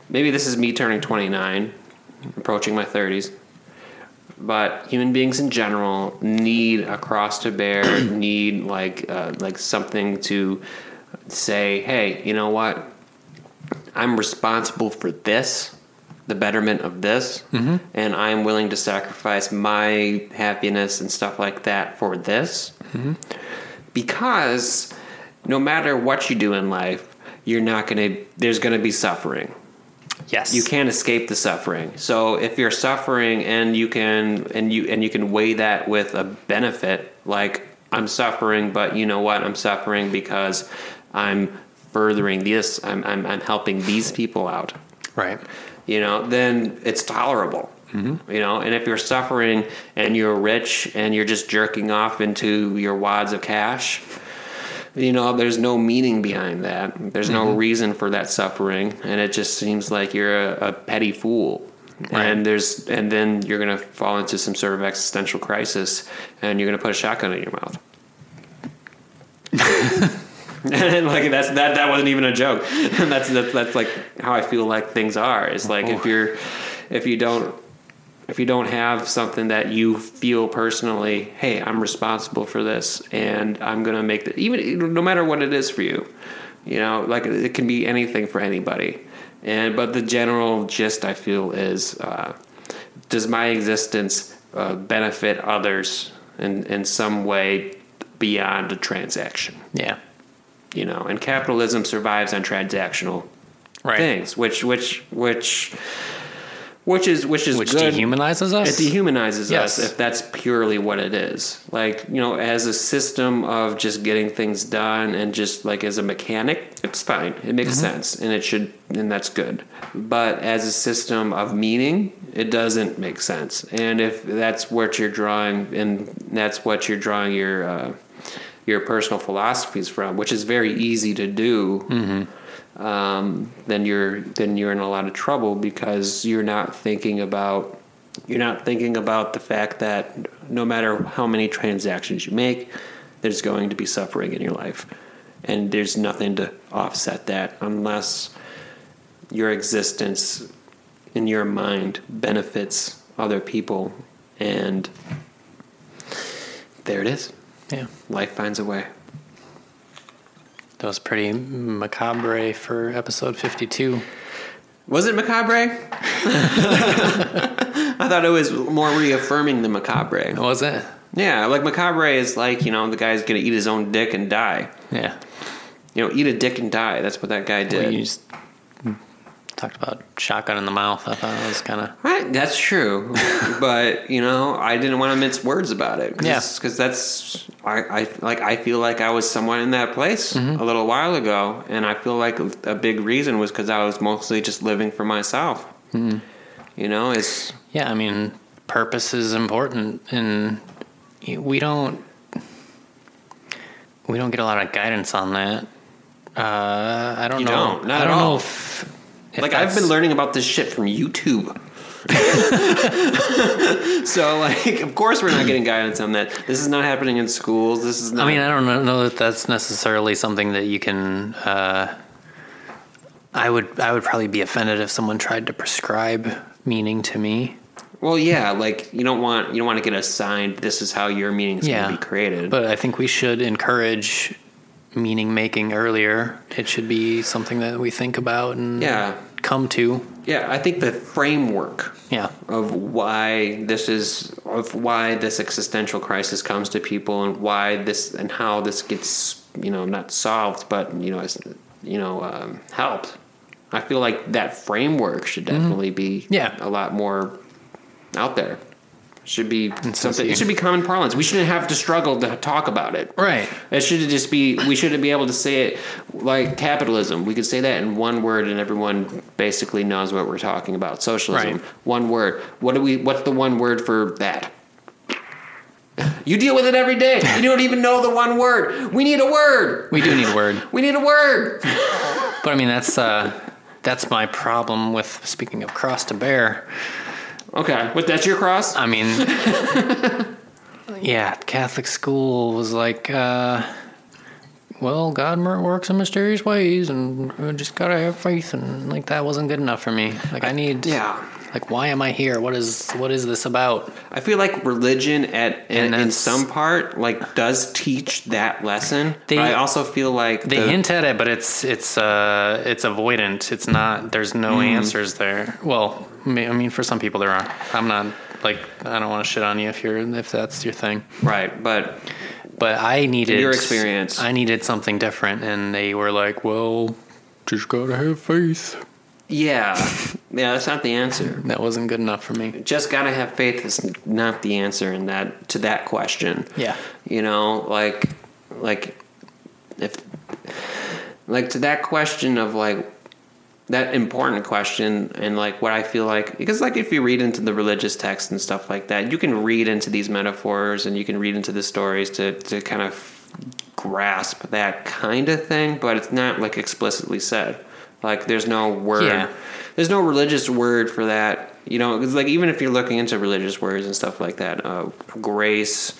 maybe this is me turning 29, approaching my 30s, but human beings in general need a cross to bear, need like uh, like something to say, hey, you know what? I'm responsible for this, the betterment of this, mm-hmm. and I'm willing to sacrifice my happiness and stuff like that for this. Mm-hmm. Because no matter what you do in life, you're not going to, there's going to be suffering Yes. you can't escape the suffering. So if you're suffering and you can and you and you can weigh that with a benefit, like I'm suffering, but you know what? I'm suffering because I'm furthering this. I'm I'm, I'm helping these people out. Right. You know, then it's tolerable. Mm-hmm. You know, and if you're suffering and you're rich and you're just jerking off into your wads of cash, you know, there's no meaning behind that. There's no mm-hmm. reason for that suffering, and it just seems like you're a, a petty fool. Right. And there's, and then you're gonna fall into some sort of existential crisis, and you're gonna put a shotgun in your mouth. and like that's that that wasn't even a joke. And that's that's that's like how I feel like things are. It's like if you're if you don't if you don't have something that you feel personally, hey, I'm responsible for this, and I'm gonna make the even no matter what it is for you, you know, like it can be anything for anybody, and but the general gist I feel is, uh, does my existence uh, benefit others in in some way beyond a transaction? Yeah. You know, and capitalism survives on transactional Right. things, which which which which is which is Which good. dehumanizes us. It dehumanizes Yes. us if that's purely what it is. Like, you know, as a system of just getting things done and just like as a mechanic, it's fine. It makes sense and it should, and that's good. But as a system of meaning, it doesn't make sense. And if that's what you're drawing and that's what you're drawing your, uh, your personal philosophies from, which is very easy to do um, then you're then you're in a lot of trouble because you're not thinking about you're not thinking about the fact that no matter how many transactions you make, there's going to be suffering in your life, and there's nothing to offset that unless your existence in your mind benefits other people, and there it is. Yeah. Life finds a way. That was pretty macabre for episode 52. Was it macabre? I thought it was more reaffirming the macabre. Was it? Yeah, like macabre is like you know the guy's gonna eat his own dick and die. Yeah. You know, eat a dick and die. That's what that guy Well, did. you just talked about shotgun in the mouth. I thought it was kind of. Right, that's true, but you know, I didn't want to mince words about it. Cause, Yeah. because that's I, I like I feel like I was somewhat in that place Mm-hmm. a little while ago, and I feel like a big reason was because I was mostly just living for myself. Mm-hmm. You know, it's Yeah, I mean, purpose is important, and we don't we don't get a lot of guidance on that. Uh, I don't You know. don't, not I don't know all. if, if like I've been learning about this shit from YouTube. so like, of course, we're not getting guidance on that. This is not happening in schools. This is not. I mean, I don't know, that that's necessarily something that you can. Uh, I would I would probably be offended if someone tried to prescribe meaning to me. Well, yeah, like you don't want you don't want to get assigned. This is how your meaning is Yeah, going to be created. But I think we should encourage meaning making earlier. It should be something that we think about and yeah, come to. yeah, I think the framework Yeah. of why this is of why this existential crisis comes to people and why this and how this gets you know not solved but you know you know um, helped. I feel like that framework should definitely be Mm-hmm. Yeah. a lot more out there. Should be so something. It should be common parlance. We shouldn't have to struggle to talk about it. Right. It should just be. We shouldn't be able to say it like capitalism. We could say that in one word, and everyone basically knows what we're talking about. Socialism. Right. One word. What do we? What's the one word for that? You deal with it every day. You don't even know the one word. We need a word. We do need a word. We need a word. But I mean that's uh that's my problem with speaking of cross to bear. Okay, but that's your cross. I mean Yeah, Catholic school was like uh well, God works in mysterious ways, and we just gotta have faith, and like that wasn't good enough for me. Like I need, Yeah. Like why am I here? What is what is this about? I feel like religion at in, And in some part like does teach that lesson. They- I also feel like They the- hint at it, but it's it's uh it's avoidant. It's not. There's no Mm. answers there. Well, I mean, for some people there are. I'm not like I don't want to shit on you if you're if that's your thing. right, but But I needed your experience. I needed something different, and they were like, "Well, just gotta have faith." Yeah, yeah, that's not the answer. That wasn't good enough for me. Just gotta have faith is not the answer in that to that question. Yeah. You know, like like if like to that question of like that important question and like what I feel like because like if you read into the religious text and stuff like that, you can read into these metaphors and you can read into the stories to to kind of grasp that kind of thing, but it's not like explicitly said. Like there's no word Yeah. there's no religious word for that. You know, because like even if you're looking into religious words and stuff like that, uh, grace,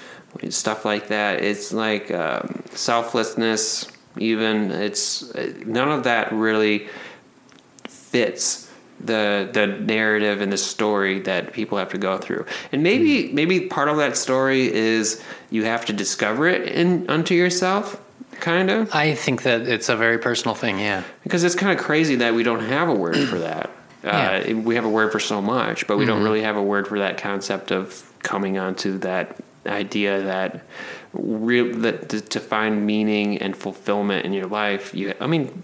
stuff like that, it's like um, selflessness. Even it's uh, none of that really fits the the narrative and the story that people have to go through. And maybe maybe part of that story is you have to discover it in unto yourself, kind of I think that it's a very personal thing. Yeah. because it's kind of crazy that we don't have a word for that. Uh, Yeah. We have a word for so much, but we don't really have a word for that concept of coming onto that idea that real that to, to find meaning and fulfillment in your life. You, I mean,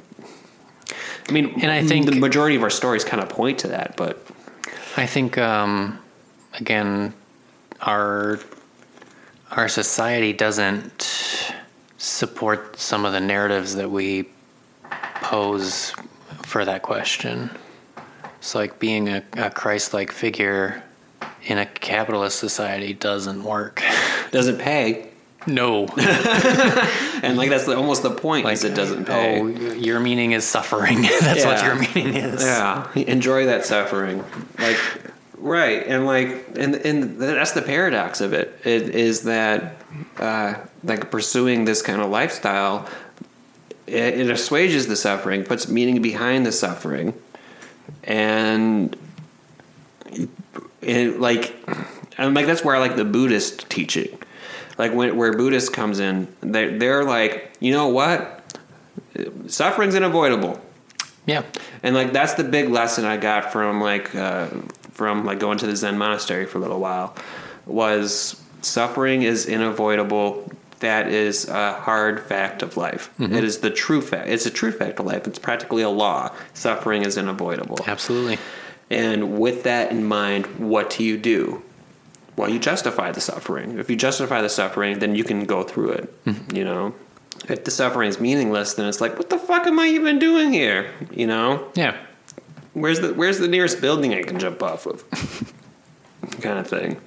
I mean, And I think- the majority of our stories kind of point to that, but I think um, again, our our society doesn't support some of the narratives that we pose for that question. So, like being a, a Christ-like figure in a capitalist society doesn't work. doesn't pay. No, And like that's the, almost the point is it doesn't pay. Oh, your meaning is suffering. That's what your meaning is. Yeah, enjoy that suffering. Like, right, and like, and and that's the paradox of it. It is that, uh, like, pursuing this kind of lifestyle, it, it assuages the suffering, puts meaning behind the suffering, and it like, and like that's where I like the Buddhist teaching. Like when where Buddhist comes in, they they're like, you know what? suffering's unavoidable. Yeah. And like that's the big lesson I got from like uh, from like going to the Zen monastery for a little while was suffering is unavoidable. That is a hard fact of life. Mm-hmm. It is the true fact. It's a true fact of life. It's practically a law. Suffering is unavoidable. Absolutely. And with that in mind, what do you do? Well, you justify the suffering. If you justify the suffering, then you can go through it. Mm-hmm. You know, if the suffering is meaningless, then it's like, what the fuck am I even doing here? You know, Yeah. Where's the where's the nearest building I can jump off of? kind of thing.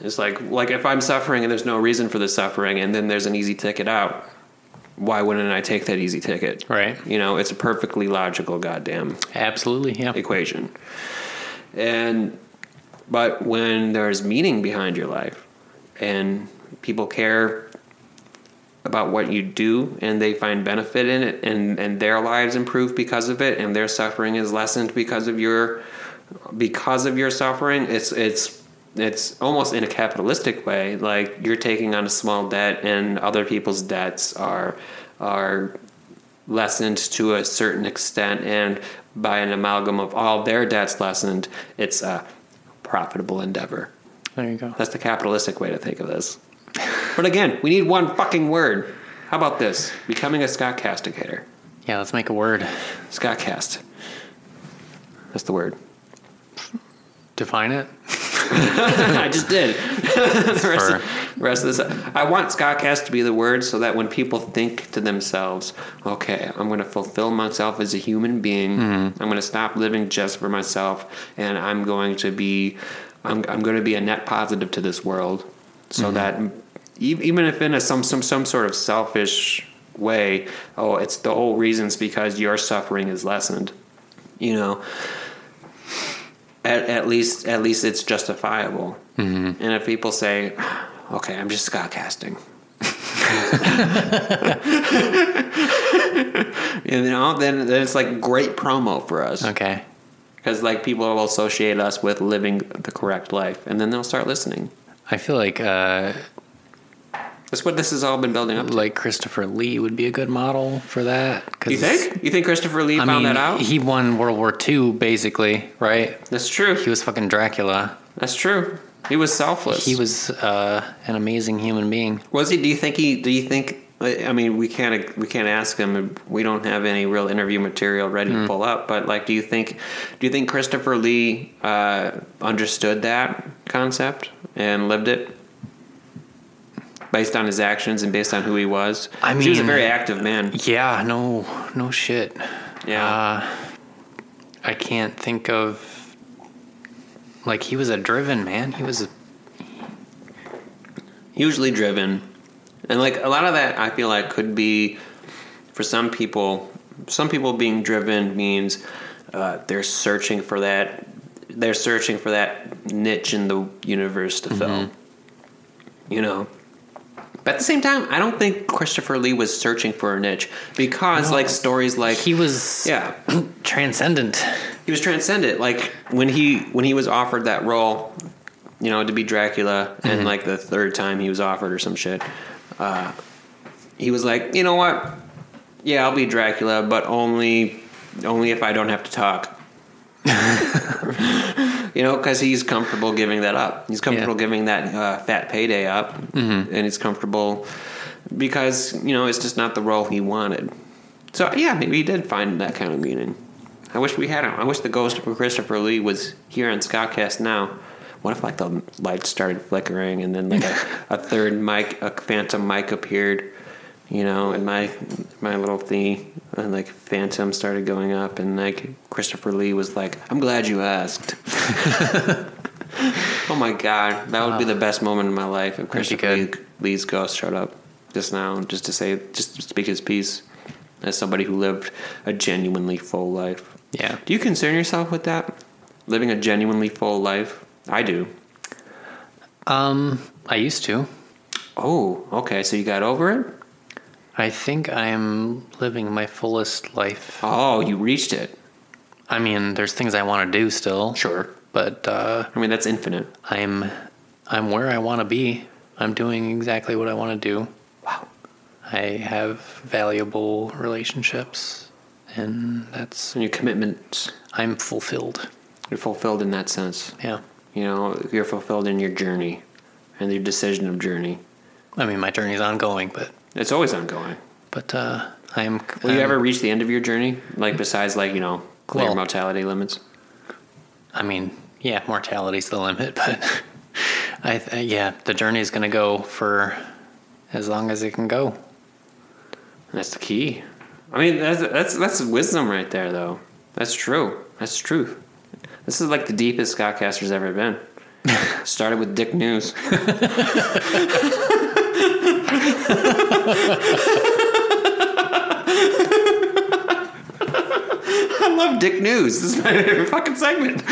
It's like like if I'm suffering and there's no reason for the suffering, and then there's an easy ticket out. Why wouldn't I take that easy ticket? Right. You know, it's a perfectly logical goddamn Absolutely. Yeah. equation. And but when there's meaning behind your life and people care about what you do and they find benefit in it and, and their lives improve because of it and their suffering is lessened because of your because of your suffering, it's it's it's almost in a capitalistic way, like you're taking on a small debt and other people's debts are are lessened to a certain extent, and by an amalgam of all their debts lessened, it's a profitable endeavor. There you go. That's the capitalistic way to think of this. But again, we need one fucking word. How about this? Becoming a Scott castigator. Yeah. Let's make a word. Scott cast. That's the word. Define it. I just did. the, rest of, the rest of this, I want Scottcast to be the word so that when people think to themselves, okay, I'm going to fulfill myself as a human being. Mm-hmm. I'm going to stop living just for myself, and I'm going to be, I'm, I'm going to be a net positive to this world, so mm-hmm. that e- even if in a some some some sort of selfish way, oh, it's the whole reason's because your suffering is lessened, you know at, at least at least it's justifiable. Mm-hmm. And if people say, "Okay, I'm just Scott casting," you know, then then it's like great promo for us Okay. because like people will associate us with living the correct life, and then they'll start listening. I feel like uh, That's what this has all been building up to. like Christopher Lee would be a good model for that. 'cause- you think? You think Christopher Lee I found mean, that out? he won World War II, basically, right? That's true. He was fucking Dracula. That's true. He was selfless. He was uh, an amazing human being. Was he? Do you think he? Do you think? I mean, we can't we can't ask him. We don't have any real interview material ready to pull up. But like, do you think? Do you think Christopher Lee uh, understood that concept and lived it? Based on his actions and based on who he was, I mean, he was a very active man. Yeah, no, no shit. Yeah. Uh, I can't think of. Like he was a driven man. He was a hugely driven and like a lot of that i feel like could be for some people some people being driven means uh, they're searching for that they're searching for that niche in the universe to fill you know but at the same time i don't think christopher lee was searching for a niche because No. like stories like he was yeah transcendent. he was transcendent. Like when he when he was offered that role, you know, to be Dracula, and like the third time he was offered or some shit, uh, he was like, you know what? Yeah, I'll be Dracula, but only only if I don't have to talk. you know, because he's comfortable giving that up. He's comfortable Yeah. giving that uh, fat payday up, and he's comfortable because you know it's just not the role he wanted. So yeah, maybe he did find that kind of meaning. I wish we had him. I wish the ghost of Christopher Lee was here on Scottcast now. What if like the lights started flickering and then like a, a third mic, a phantom mic appeared, you know, and my my little thingy and like phantom started going up and like Christopher Lee was like, "I'm glad you asked." oh my god, that would be the best moment in my life if Christopher Lee. Lee's ghost showed up just now, just to say, just to speak his piece as somebody who lived a genuinely full life. Yeah. Do you concern yourself with that? Living a genuinely full life? I do. Um, I used to. Oh, okay. So you got over it? I think I'm living my fullest life. Oh, you reached it. I mean, there's things I want to do still, Sure. but uh, I mean, that's infinite. I'm I'm where I want to be. I'm doing exactly what I want to do. Wow. I have valuable relationships, and that's And your commitments, I'm fulfilled. you're fulfilled in that sense. Yeah. You know, you're fulfilled in your journey and your decision of journey. I mean, my journey's ongoing, but It's always ongoing. but uh, I'm. Will you I'm- ever reach the end of your journey? Like besides like, you know, clear Well- mortality limits? I mean, yeah, mortality's the limit, but I th- yeah, the journey is gonna go for as long as it can go. That's the key. I mean, that's that's that's wisdom right there, though. That's true. That's truth. This is like the deepest Scottcaster's ever been. Started with Dick News. I love Dick News. This is my favorite fucking segment.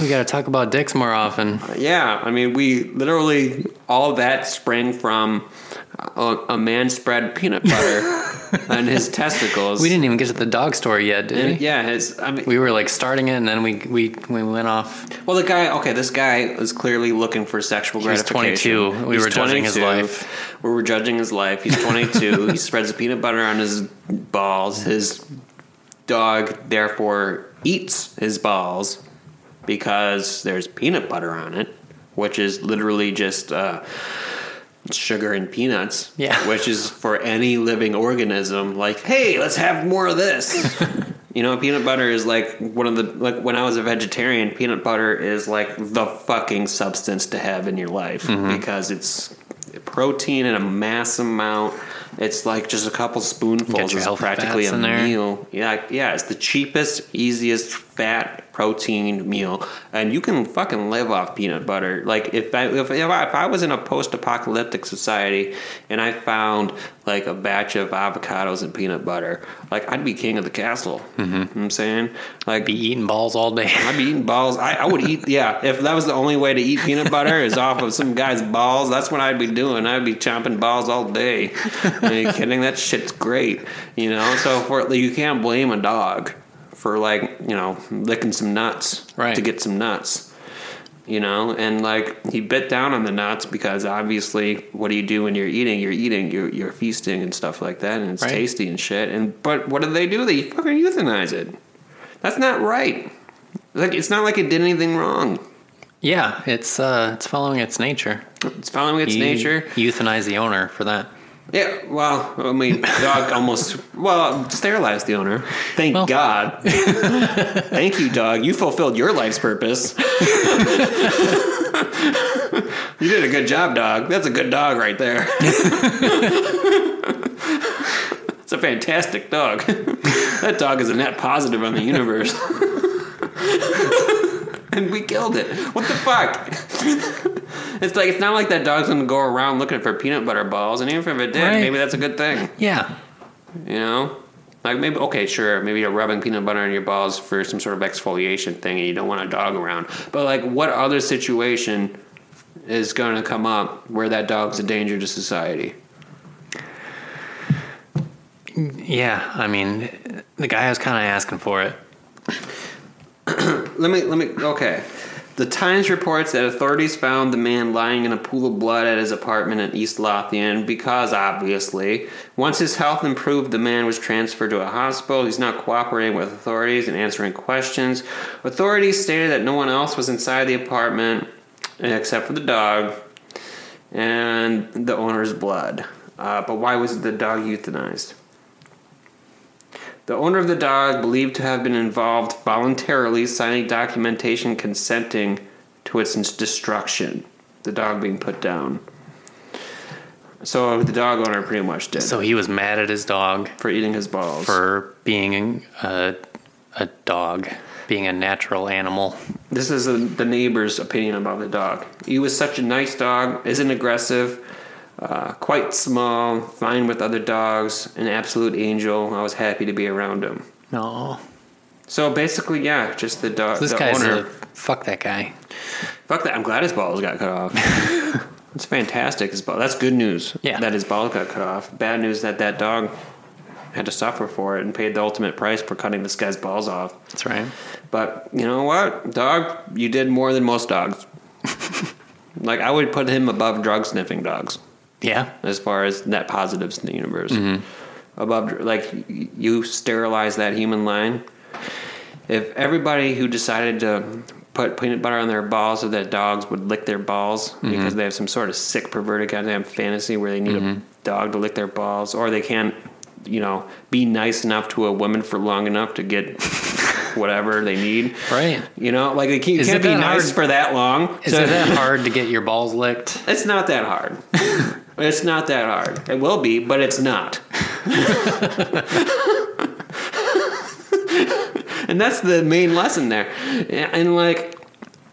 We got to talk about dicks more often. Yeah, I mean, we literally all that sprang from a, a man spread peanut butter on his testicles. We didn't even get to the dog story yet, did And we? yeah, his. I mean, We were like starting it, and then we we we went off. well, the guy. Okay, this guy was clearly looking for sexual He was gratification. 22. We He's were judging his 22. life. We were judging his life. He's 22. he spreads peanut butter on his balls. His dog therefore eats his balls because there's peanut butter on it, which is literally just. Uh, sugar and peanuts. Yeah. Which is for any living organism, like, hey, let's have more of this. you know, peanut butter is like one of the like when I was a vegetarian, peanut butter is like the fucking substance to have in your life Mm-hmm. because it's protein in a mass amount. It's like just a couple spoonfuls your is practically a in there. meal. Yeah, yeah, it's the cheapest, easiest fat protein meal, and you can fucking live off peanut butter. Like if I if, if I, if I was in a post-apocalyptic society and I found like a batch of avocados and peanut butter, like I'd be king of the castle. Mm-hmm. You know what I'm saying like Be eating balls all day. I'd be eating balls. I, I would eat, yeah. If that was the only way to eat peanut butter is off of some guy's balls, that's what I'd be doing. I'd be chomping balls all day. Are you kidding? That shit's great, you know. So for you can't blame a dog for like you know licking some nuts Right. to get some nuts, you know. And like he bit down on the nuts because obviously, what do you do when you're eating? You're eating, you're you're feasting and stuff like that, and it's Right. tasty and shit. And but what do they do? They fucking euthanize it. That's not right. Like it's not like it did anything wrong. Yeah, it's uh, it's following its nature. It's following its You nature. Euthanize the owner for that. Yeah. Well, I mean, dog almost well sterilized the owner. Thank Well- God. Thank you, dog. You fulfilled your life's purpose. you did a good job, dog. That's a good dog right there. It's a fantastic dog. that dog is a net positive on the universe. And we killed it. What the fuck? it's like it's not like that dog's gonna go around looking for peanut butter balls, and even if it did, Right. maybe that's a good thing. Yeah, You know? Like maybe okay, sure, maybe you're rubbing peanut butter on your balls for some sort of exfoliation thing and you don't want a dog around. But like what other situation is gonna come up where that dog's a danger to society? yeah. I mean, the guy was kind of asking for it. Let me let me okay. The Times reports that authorities found the man lying in a pool of blood at his apartment in East Lothian because, obviously, once his health improved, the man was transferred to a hospital. He's not cooperating with authorities and answering questions. Authorities stated that no one else was inside the apartment except for the dog and the owner's blood. Uh, but why was the dog euthanized? The owner of the dog, believed to have been involved voluntarily, signing documentation consenting to its destruction. The dog being put down. So the dog owner pretty much did So he was mad at his dog for eating his balls. for being a a dog, being a natural animal. This is the the neighbor's opinion about the dog. He was such a nice dog, isn't aggressive, uh, quite small, fine with other dogs, an absolute angel. I was happy to be around him. No, So basically, yeah, just the dog. this the guy's owner. a fuck that guy. Fuck that! I'm glad his balls got cut off. it's fantastic. His ball. That's good news. Yeah. That his balls got cut off. Bad news that that dog had to suffer for it and paid the ultimate price for cutting this guy's balls off. That's right. But you know what, dog? You did more than most dogs. Like I would put him above drug sniffing dogs Yeah. as far as net positives in the universe. Mm-hmm. Above, like you sterilize that human line. If everybody who decided to put peanut butter on their balls so that dogs would lick their balls mm-hmm. because they have some sort of sick, perverted goddamn fantasy where they need a mm-hmm. dog to lick their balls, or they can't, you know, be nice enough to a woman for long enough to get whatever they need. Right. You know, like they can't, can't be nice hard? for that long. Is So- it that hard to get your balls licked? it's not that hard. it's not that hard. It will be, but it's not. and that's the main lesson there. And like,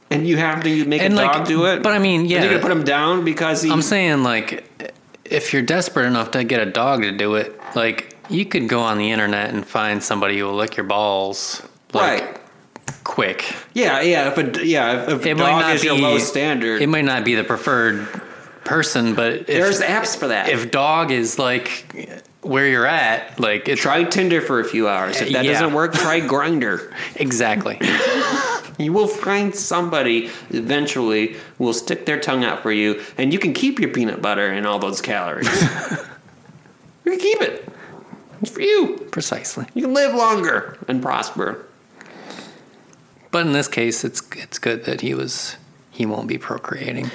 and you have to make And, a like, dog do it. but I mean, Are you're gonna put him down because he? I'm saying like if you're desperate enough to get a dog to do it, like you could go on the internet and find somebody who will lick your balls like right. quick. Yeah, yeah. If a yeah, if, if a It might dog not is be your low standard, It might not be the preferred person, but if, there's apps for that. if dog is like where you're at, like it's try Tinder for a few hours. If that Yeah. doesn't work, try Grindr. exactly. You will find somebody eventually will stick their tongue out for you, and you can keep your peanut butter and all those calories. you can keep it. It's for you. Precisely. You can live longer and prosper. But in this case, it's it's good that he was he won't be procreating.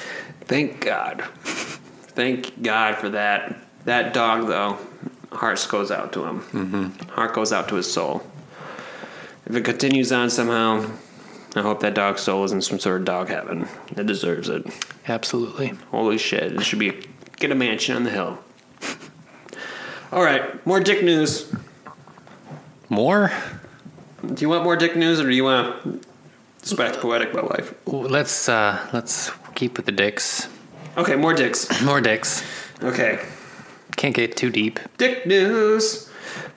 Thank God. Thank God for that. That dog, though, heart goes out to him. Mm-hmm. Heart goes out to his soul. If it continues on somehow, I hope that dog's soul is in some sort of dog heaven. It deserves it. Absolutely. Holy shit! It should be get a mansion on the hill. All right, more dick news. More? Do you want more dick news, or do you want to speak poetic about life? Let's uh let's keep with the dicks. Okay, more dicks. More dicks. Okay, Can't get too deep. dick news.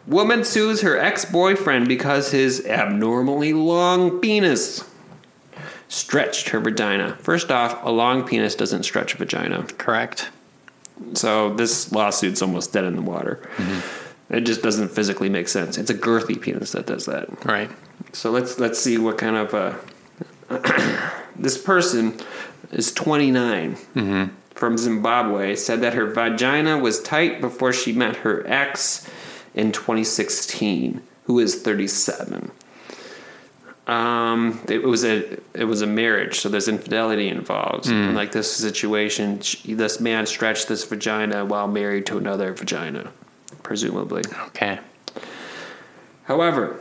Woman sues her ex-boyfriend because his abnormally long penis stretched her vagina. First off, a long penis doesn't stretch a vagina. Correct. So this lawsuit's almost dead in the water. It just doesn't physically make sense. It's a girthy penis that does that. Right. So let's let's see what kind of uh, this person is 29 from Zimbabwe said that her vagina was tight before she met her ex in 2016, who is 37. Um, it was a it was a marriage, so there's infidelity involved. And like this situation, she, this man stretched this vagina while married to another vagina, presumably. Okay. However,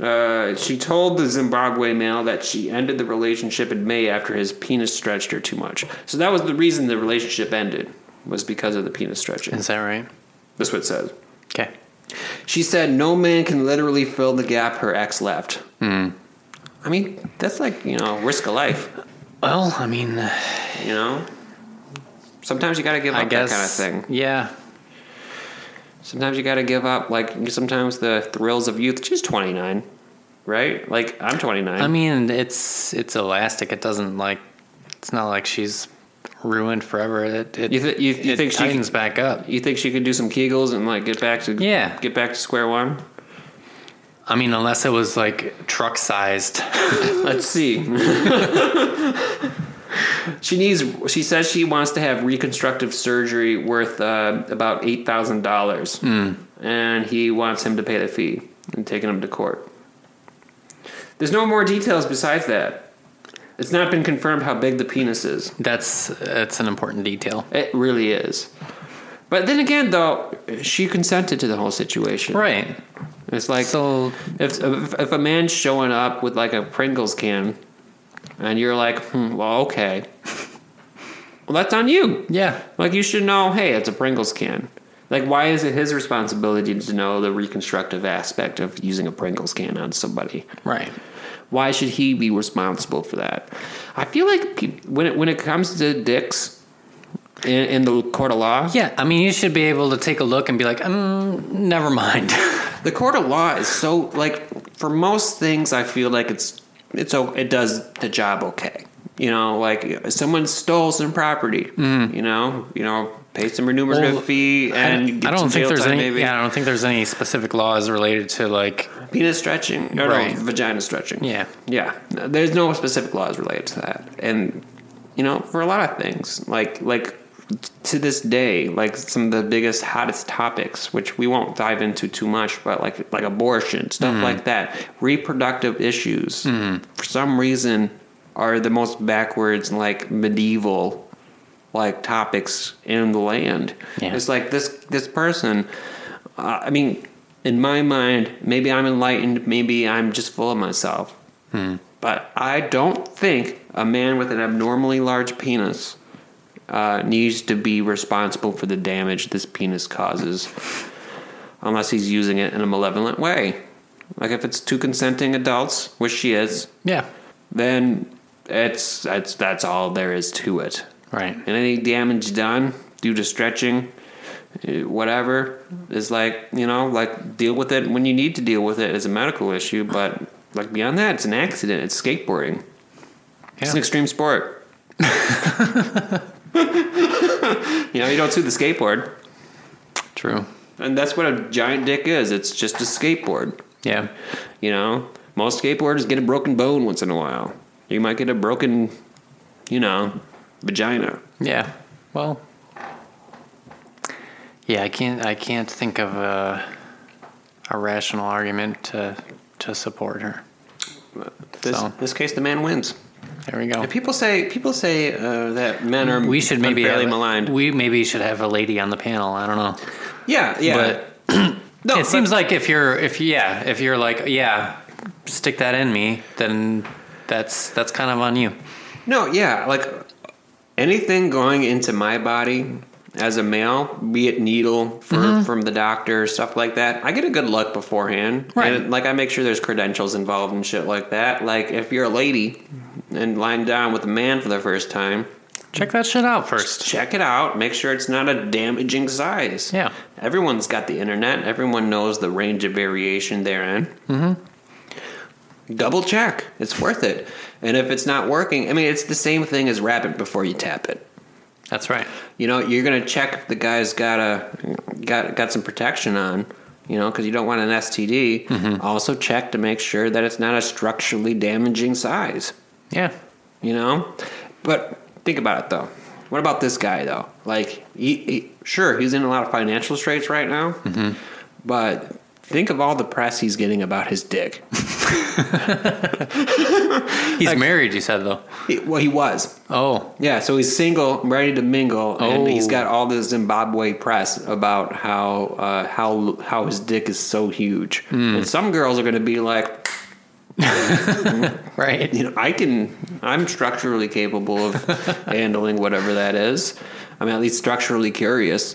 uh, she told the Zimbabwe Mail that she ended the relationship in May after his penis stretched her too much. So that was the reason the relationship ended, was because of the penis stretching. Is that right? That's what it says. Okay. She said no man can literally fill the gap her ex left. I mean, that's like, you know, risk of life, Well, I mean, you know? Sometimes you gotta give up I guess that kind of thing. Yeah. Sometimes you gotta give up, like, sometimes the thrills of youth. She's 29, right? Like, I'm 29. I mean, it's it's elastic. It doesn't like. It's not like she's ruined forever. It it, You thi- you- you it think she tightens could- back up? You think she could do some Kegels and like get back to Yeah. get back to square one? I mean, unless it was like truck sized. Let's see. she needs. She says she wants to have reconstructive surgery worth uh, about eight thousand dollars, and he wants him to pay the fee and taking him to court. There's no more details besides that. It's not been confirmed how big the penis is. That's that's an important detail. It really is. But then again, though, she consented to the whole situation. Right. It's like so if, if if a man's showing up with like a Pringles can, and you're like, hmm, well, okay, well, that's on you. yeah. Like you should know, hey, it's a Pringles can. Like, why is it his responsibility to know the reconstructive aspect of using a Pringles can on somebody? Right. Why should he be responsible for that? I feel like when it when it comes to dicks in, in the court of law, Yeah. I mean, you should be able to take a look and be like, um, never mind. the court of law is so like for most things i feel like it's it's it does the job okay you know like someone stole some property mm-hmm. you know you know pay some remunerative Well, fee and get I don't some think there's any. maybe Yeah, I don't think there's any specific laws related to like. penis stretching Right. no vagina stretching Yeah. yeah there's no specific laws related to that and you know, for a lot of things. Like like to this day, like some of the biggest, hottest topics, which we won't dive into too much, but like like abortion, stuff mm. like that, reproductive issues, mm-hmm. for some reason, are the most backwards, like medieval, like topics in the land. Yeah. It's like this this person. Uh, I mean, in my mind, maybe I'm enlightened, maybe I'm just full of myself. Hmm. But I don't think a man with an abnormally large penis uh, needs to be responsible for the damage this penis causes, unless he's using it in a malevolent way. Like if it's two consenting adults, which she is, Yeah. then it's that's that's all there is to it. Right. And any damage done due to stretching, eh, whatever, is like you know, like deal with it when you need to deal with it as a medical issue. But like beyond that, it's an accident. It's skateboarding. It's an extreme sport. you know, you don't sue the skateboard, True. and that's what a giant dick is. It's just a skateboard. Yeah. You know, most skateboarders get a broken bone once in a while. You might get a broken, you know, vagina. Yeah. Well. Yeah, I can't. I can't think of a, a rational argument to to support her. This, So. this case, the man wins. There we go. And people say people say uh, that men are We should maybe unfairly have, maligned. We maybe should have a lady on the panel. I don't know. yeah, yeah. But no, it but- seems like if you're if yeah if you're like yeah stick that in me then that's that's kind of on you. no, yeah. Like anything going into my body as a male, be it needle for, Mm-hmm. from the doctor, stuff like that. I get a good look beforehand, Right. And like I make sure there's credentials involved and shit like that. Like if you're a lady and lying down with a man for the first time, Check that shit out first. check it out. Make sure it's not a damaging size. Yeah. Everyone's got the internet. Everyone knows the range of variation therein. Mm-hmm. Double check. It's worth it. And if it's not working, I mean, it's the same thing as wrap it before you tap it. That's right. You know, you're gonna check if the guy's got a got got some protection on. You know, because you don't want an STD. Mm-hmm. Also check to make sure that it's not a structurally damaging size Yeah. you know but think about it though what about this guy though like he, he, sure he's in a lot of financial straits right now mm-hmm. but think of all the press he's getting about his dick He's married. You said though. He- well he was Oh. yeah so he's single ready to mingle and he's got all this zimbabwe press about how uh, how how his dick is so huge and some girls are going to be like Right. you know, I can. I'm structurally capable of handling whatever that is. I'm at least structurally curious.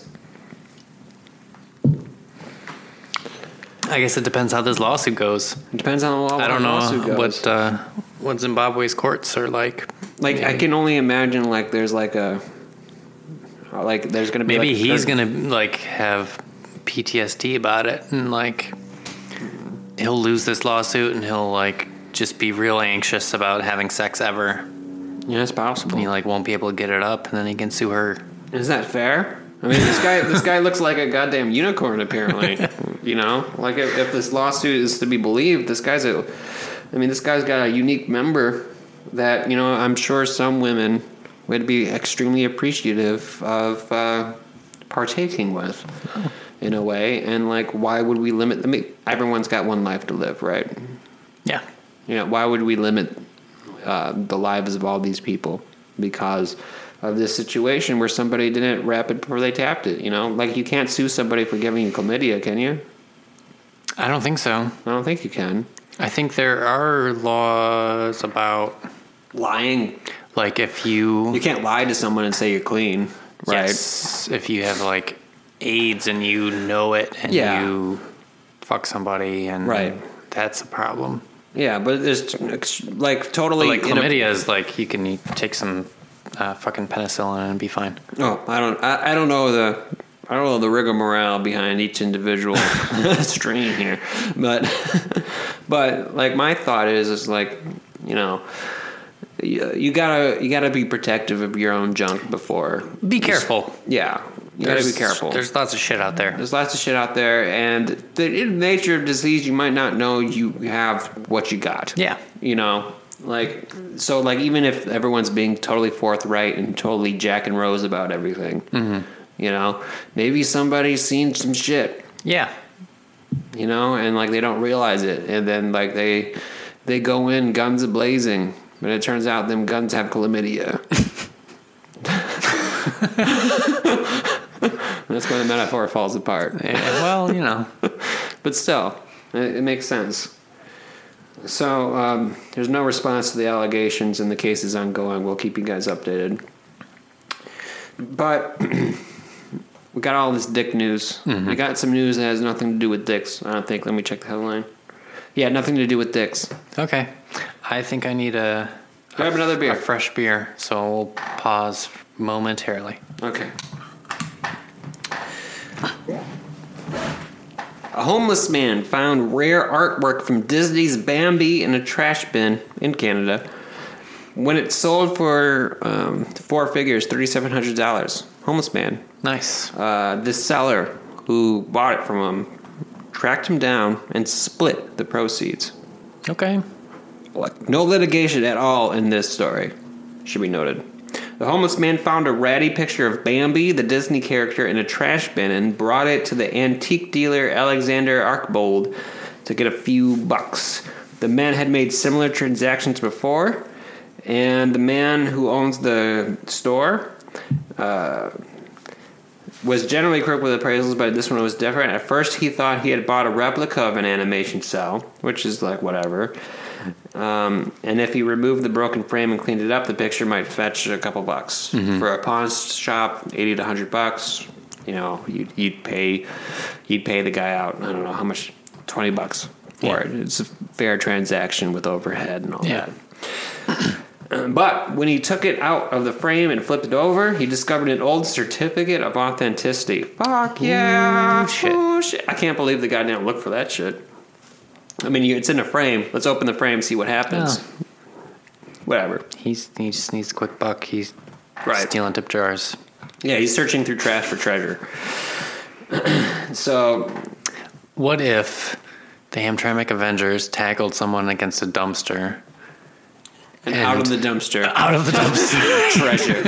I guess it depends how this lawsuit goes. It depends on the how I don't know what uh, what Zimbabwe's courts are like. like I can only imagine like there's like a like there's gonna be Maybe like he's gonna like have PTSD about it, and like he'll lose this lawsuit, and he'll like just be real anxious about having sex ever. Yeah, it's possible. And he like won't be able to get it up, and then he can sue her. Is that fair? I mean, this guy this guy looks like a goddamn unicorn. Apparently, you know, like if, if this lawsuit is to be believed, this guy's a. I mean, this guy's got a unique member that you know. I'm sure some women would be extremely appreciative of uh, partaking with, in a way. And like, why would we limit? I mean, everyone's got one life to live, right? Yeah, You know, why would we limit uh, the lives of all these people because of this situation where somebody didn't wrap it before they tapped it? You know, like you can't sue somebody for giving you chlamydia, can you? I don't think so. I don't think you can. I think there are laws about Lying, like if you you can't lie to someone and say you're clean, right? Yes, if you have like AIDS and you know it and Yeah. you fuck somebody and Right. that's a problem. Yeah, but there's like But totally like in a- chlamydia is like you can take some uh, fucking penicillin and be fine. Oh, I don't. I, I don't know the. I don't know the rigmarole behind each individual strain here, but but like my thought is is like you know you, you gotta you gotta be protective of your own junk before. Be careful. Yeah, you gotta be careful. There's, There's lots of shit out there. There's lots of shit out there, and the in the nature of disease, you might not know you have what you got. Yeah. you know, Like, so, like, even if everyone's being totally forthright and totally Jack and Rose about everything, mm-hmm. you know, maybe somebody's seen some shit, Yeah. you know, and like they don't realize it, and then like they they go in guns a blazing, but it turns out them guns have chlamydia. That's when the metaphor falls apart. Yeah, well, you know. But still, it, it makes sense. So um, there's no response to the allegations, and the case is ongoing. We'll keep you guys updated. But we got all this dick news. We got some news that has nothing to do with dicks. I don't think. Let me check the headline. Yeah, nothing to do with dicks. Okay. I think I need a Grab another beer. a fresh beer, so we'll pause momentarily. Okay. A homeless man found rare artwork from Disney's Bambi in a trash bin in Canada. When it sold for um, four figures, thirty-seven hundred dollars. Homeless man. Nice. Uh, the seller who bought it from him tracked him down and split the proceeds. Okay. Like, no litigation at all in this story, should be noted. The homeless man found a ratty picture of Bambi, the Disney character, in a trash bin and brought it to the antique dealer Alexander Archbold to get a few bucks. The man had made similar transactions before, and the man who owns the store uh, was generally quick with appraisals, but this one was different. At first, he thought he had bought a replica of an animation cel, which is like whatever. Um, and if he removed the broken frame and cleaned it up, the picture might fetch a couple bucks. For a pawn shop, eighty to hundred bucks. You know, you'd, you'd pay, you'd pay the guy out. I don't know how much, twenty bucks for Yeah. it. It's a fair transaction with overhead and all Yeah. that. But when he took it out of the frame and flipped it over, he discovered an old certificate of authenticity. Fuck yeah! Ooh, shit. Ooh, shit. I can't believe the guy didn't look for that shit. I mean, it's in a frame. Let's open the frame, see what happens. Oh. Whatever. He's he just needs a quick buck. He's Right. stealing tip jars. Yeah, he's searching through trash for treasure. so, What if the Hamtramck Avengers tackled someone against a dumpster? and, out of the dumpster, Out of the dumpster. treasure.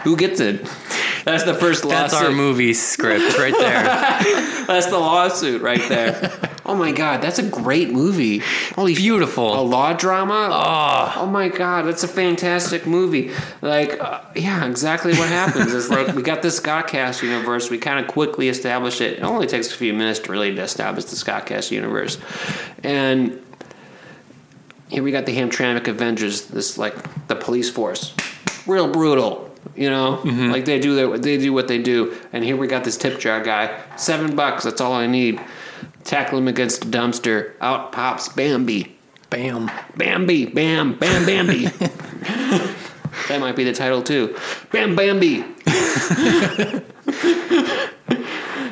Who gets it? That's the first lawsuit. That's our movie script right there. That's the lawsuit right there. oh my god, that's a great movie. Holy Beautiful. a law drama. Oh. my god, that's a fantastic movie. Like, uh, yeah, exactly what happens is like we got this Scottcast universe. We kind of quickly establish it. It only takes a few minutes to really establish the Scottcast universe, and here we got the Hamtramck Avengers. This like the police force, real brutal. You know, like they do their, they do what they do. And here we got this tip jar guy. Seven bucks. That's all I need. Tackle him against a dumpster. Out pops Bambi. Bam. Bambi, bam, bam, Bambi. that might be the title too. Bam, Bambi.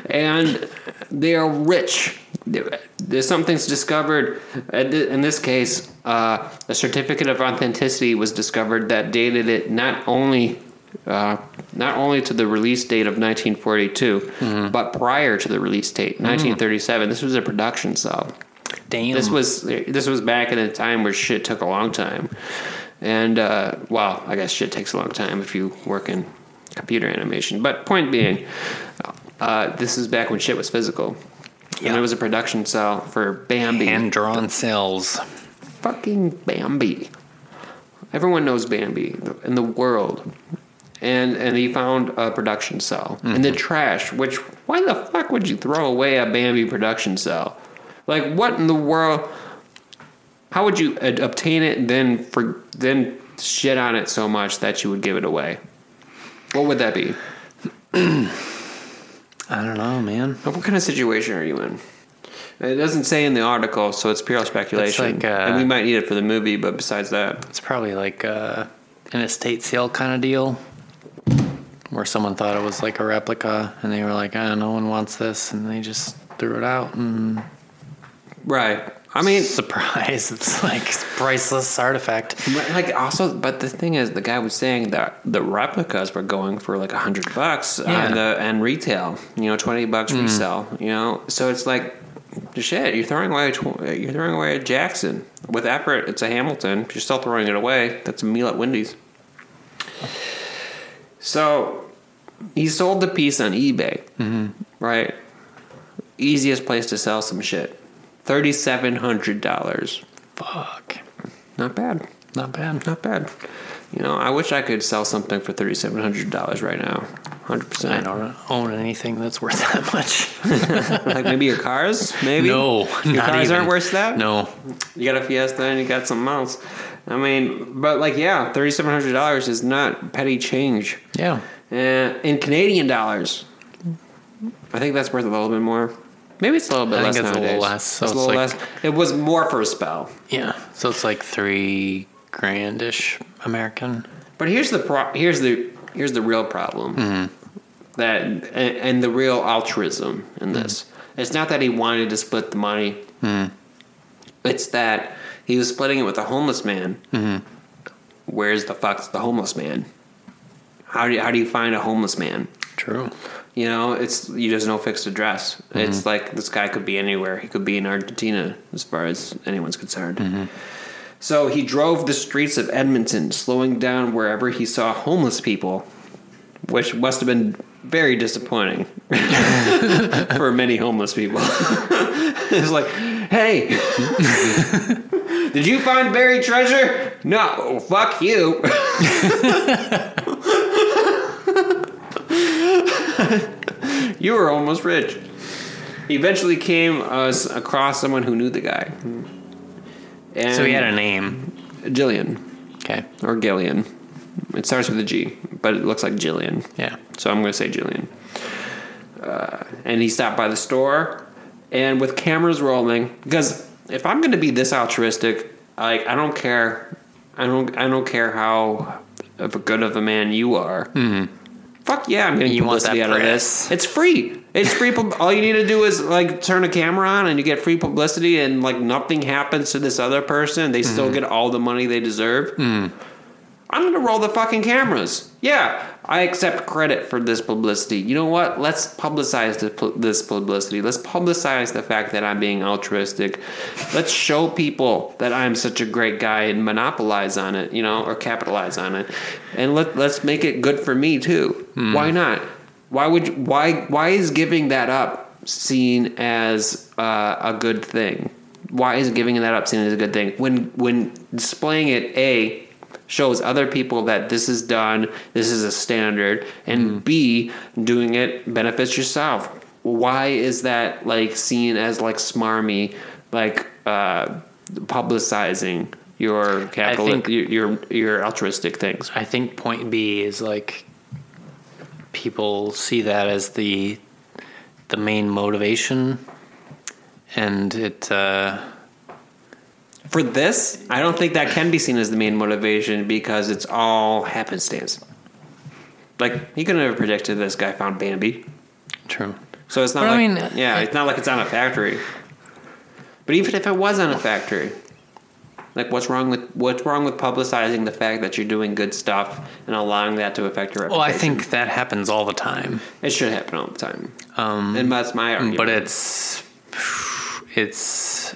and they are rich. There's something's discovered. In this case, uh, a certificate of authenticity was discovered that dated it not only. Uh, not only to the release date of 1942, but prior to the release date, 1937. This was a production cel. Damn. This was this was back in a time where shit took a long time, and uh, well, I guess shit takes a long time if you work in computer animation. But point being, uh, this is back when shit was physical, Yeah. and it was a production cel for Bambi, hand drawn cells. fucking Bambi. Everyone knows Bambi in the world. And and he found a production cel in the trash. Which why the fuck would you throw away a Bambi production cel? Like what in the world? How would you uh, obtain it and then for then shit on it so much that you would give it away? What would that be? I don't know, man. What kind of situation are you in? It doesn't say in the article, so it's pure speculation. like, uh, and we might need it for the movie, but besides that, It's probably like uh, an estate sale kind of deal where someone thought it was like a replica and they were like, ah, no one wants this. And they just threw it out and right? I mean, surprise, it's like priceless artifact. But, like also, but the thing is, the guy was saying that the replicas were going for like a hundred bucks Yeah. on the and retail, you know, twenty bucks resell, you know. So it's like, shit, you're throwing away. tw- You're throwing away a Jackson with effort. It's a Hamilton. You're still throwing it away. That's a meal at Wendy's. So he sold the piece on eBay, mm-hmm. right? Easiest place to sell some shit. Thirty-seven hundred dollars. Fuck. Not bad. Not bad. Not bad. You know, I wish I could sell something for thirty-seven hundred dollars right now. Hundred percent. I don't own anything that's worth that much. Like maybe your cars. Maybe No, your cars even. aren't worth that. No. You got a Fiesta and you got something else. I mean, but like, yeah, thirty-seven hundred dollars is not petty change. Yeah. Uh, in Canadian dollars, I think that's worth a little bit more. Maybe it's a little bit I less think it's a nowadays. little less, so it's a little like- less. It was more for a spell. Yeah. So it's like three grandish American. But here's the pro- here's the here's the real problem Mm-hmm. that and, and the real altruism in this. It's not that he wanted to split the money. Mm-hmm. It's that he was splitting it with a homeless man. Mm-hmm. Where's the fuck's the homeless man? How do you, how do you find a homeless man? True. You know, it's you just no fixed address. Mm-hmm. It's like this guy could be anywhere. He could be in Argentina, as far as anyone's concerned. Mm-hmm. So he drove the streets of Edmonton, slowing down wherever he saw homeless people, which must have been very disappointing for many homeless people. it's like, hey, did you find buried treasure? No, fuck you. You were almost rich. He eventually came uh, across someone who knew the guy. And So he had a name. Jillian Okay. or Gillian. It starts with a G, but it looks like Jillian. Yeah. So I'm going to say Jillian. Uh, and he stopped by the store, and with cameras rolling, because if I'm going to be this altruistic, like I don't care, I don't, I don't care how of a good of a man you are. Fuck yeah, I'm getting You want publicity out of this. It's free. It's free. pub- All you need to do is like turn a camera on, and you get free publicity, and like nothing happens to this other person. They still mm-hmm. get all the money they deserve. Mm. I'm gonna roll the fucking cameras. Yeah, I accept credit for this publicity. You know what? Let's publicize this publicity. Let's publicize the fact that I'm being altruistic. Let's show people that I'm such a great guy and monopolize on it, you know, or capitalize on it. And let let's make it good for me too. Why not? Why would you, why why is giving that up seen as uh, a good thing? Why is giving that up seen as a good thing when when displaying it a shows other people that this is done, this is a standard, and B, doing it benefits yourself. Why is that like seen as like smarmy, like uh, publicizing your capital, think- your, your your altruistic things? I think point B is like people see that as the the main motivation, and it. Uh, For this, I don't think that can be seen as the main motivation because it's all happenstance. Like he could have never predicted this guy found Bambi. true. So it's not But I mean, yeah, it's not like it's on a factory. But even if it was on a factory, like what's wrong with what's wrong with publicizing the fact that you're doing good stuff and allowing that to affect your Well. I think that happens all the time, it should happen all the time. um, And that's my argument. but it's it's.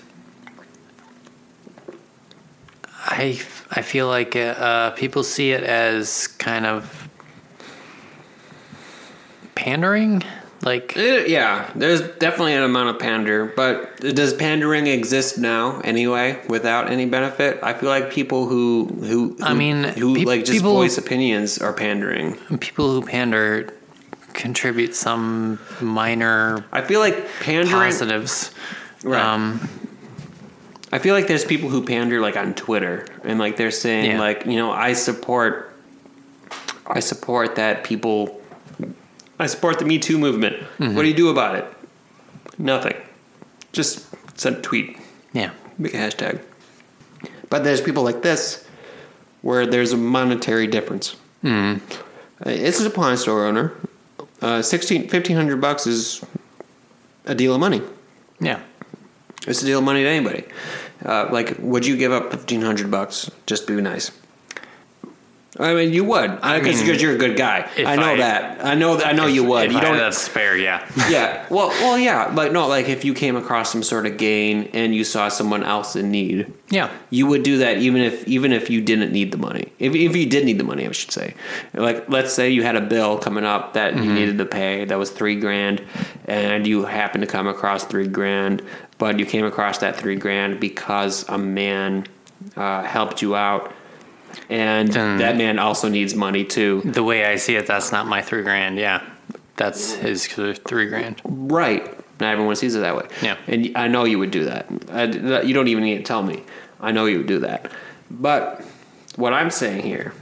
I I feel like uh, people see it as kind of pandering, like It- yeah, there's definitely an amount of pander, but does pandering exist now anyway without any benefit? I feel like people who who, I mean, who peop- like just people- voice opinions are pandering. people who pander contribute some minor I feel like pandering. positives. Right. Um, I feel like there's people who pander like on Twitter and like they're saying Yeah. like you know I support I support that people I support the Me Too movement. Mm-hmm. What do you do about it? Nothing. Just send a tweet. yeah. Make a hashtag. But there's people like this where there's a monetary difference. Mm. This is a pawn store owner. Uh, 16, 1500 bucks is a deal of money. Yeah. It's a deal of money to anybody. Uh, like, would you give up fifteen hundred bucks just to be nice? I mean, you would because mean, because you're a good guy. I know I- that. I know. I know you would. If You I don't. that spare, yeah. yeah. Well, well, yeah. But no, like if you came across some sort of gain and you saw someone else in need, Yeah. you would do that even if even if you didn't need the money. If if you did need the money, I should say. Like let's say you had a bill coming up that you needed to pay that was three grand, and you happened to come across three grand, but you came across that three grand because a man uh, helped you out, and Then- that man also needs money too. The way I see it, that's not my three grand. Yeah. That's his three grand. Right. Not everyone sees it that way. Yeah. And I know you would do that. I, you don't even need to tell me. I know you would do that. But what I'm saying here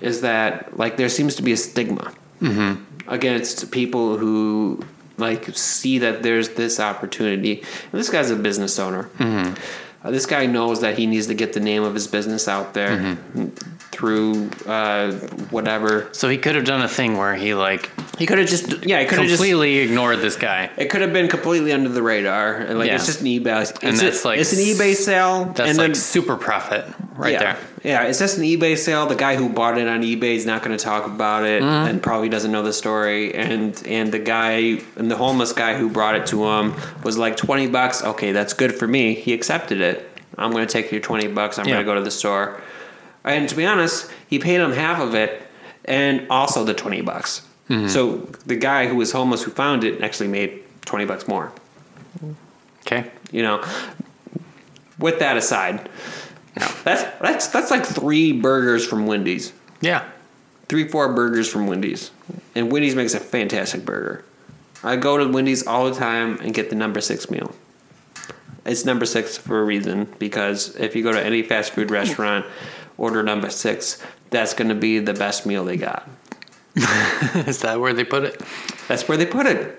is that like there seems to be a stigma mm-hmm. against people who like see that there's this opportunity. And this guy's a business owner. Mm-hmm. Uh, this guy knows that he needs to get the name of his business out there through uh, whatever. So he could have done a thing where he like He could have just yeah. He could have just completely ignored this guy. It could have been completely under the radar. and, Like Yeah. it's just an eBay. It's, And a- like it's an eBay sale. That's and like then, super profit right yeah, there. Yeah, it's just an eBay sale. The guy who bought it on eBay is not going to talk about it Mm-hmm. and probably doesn't know the story. And and the guy and the homeless guy who brought it to him was like twenty bucks. Okay, that's good for me. He accepted it. I'm going to take your twenty bucks. I'm Yeah. going to go to the store. And to be honest, he paid him half of it and also the twenty bucks. Mm-hmm. So the guy who was homeless who found it actually made twenty bucks more Okay. you know with that aside that's that's that's like three burgers from wendy's Yeah. three four burgers from wendy's and wendy's makes a fantastic burger i go to wendy's all the time and get the number six meal it's number six for a reason because if you go to any fast food restaurant order number six that's going to be the best meal they got Is that where they put it? that's where they put it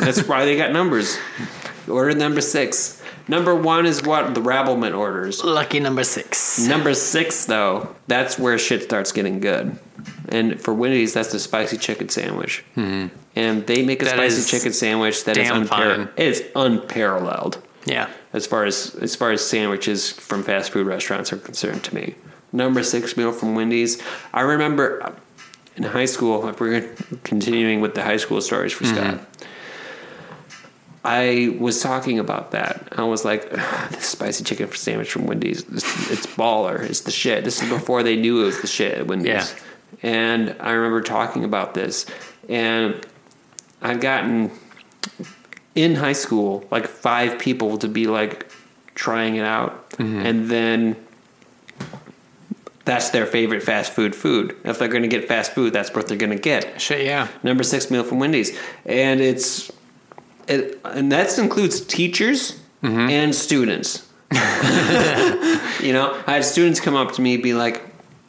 that's why they got numbers order number six number one is what the rabbleman orders Lucky number six. Number six, though, that's where shit starts getting good. And for Wendy's, that's the spicy chicken sandwich. Mm-hmm. And they make a That spicy chicken sandwich that is unpar- it's unparalleled Yeah. as far as as far as sandwiches from fast food restaurants are concerned to me. Number six meal from Wendy's. I remember in high school, if we're continuing with the high school stories for mm-hmm. Scott. I was talking about that. I was like, "Ugh, "This spicy chicken sandwich from Wendy's, it's, it's baller. It's the shit." This is before they knew it was the shit at Wendy's. Yeah. And I remember talking about this, and I've gotten in high school like five people to be like trying it out, mm-hmm. and then that's their favorite fast food food. If they're going to get fast food, that's what they're going to get Shit, yeah. number six meal from Wendy's, and it's it, and that includes teachers mm-hmm. and students. you know, I had students come up to me be like,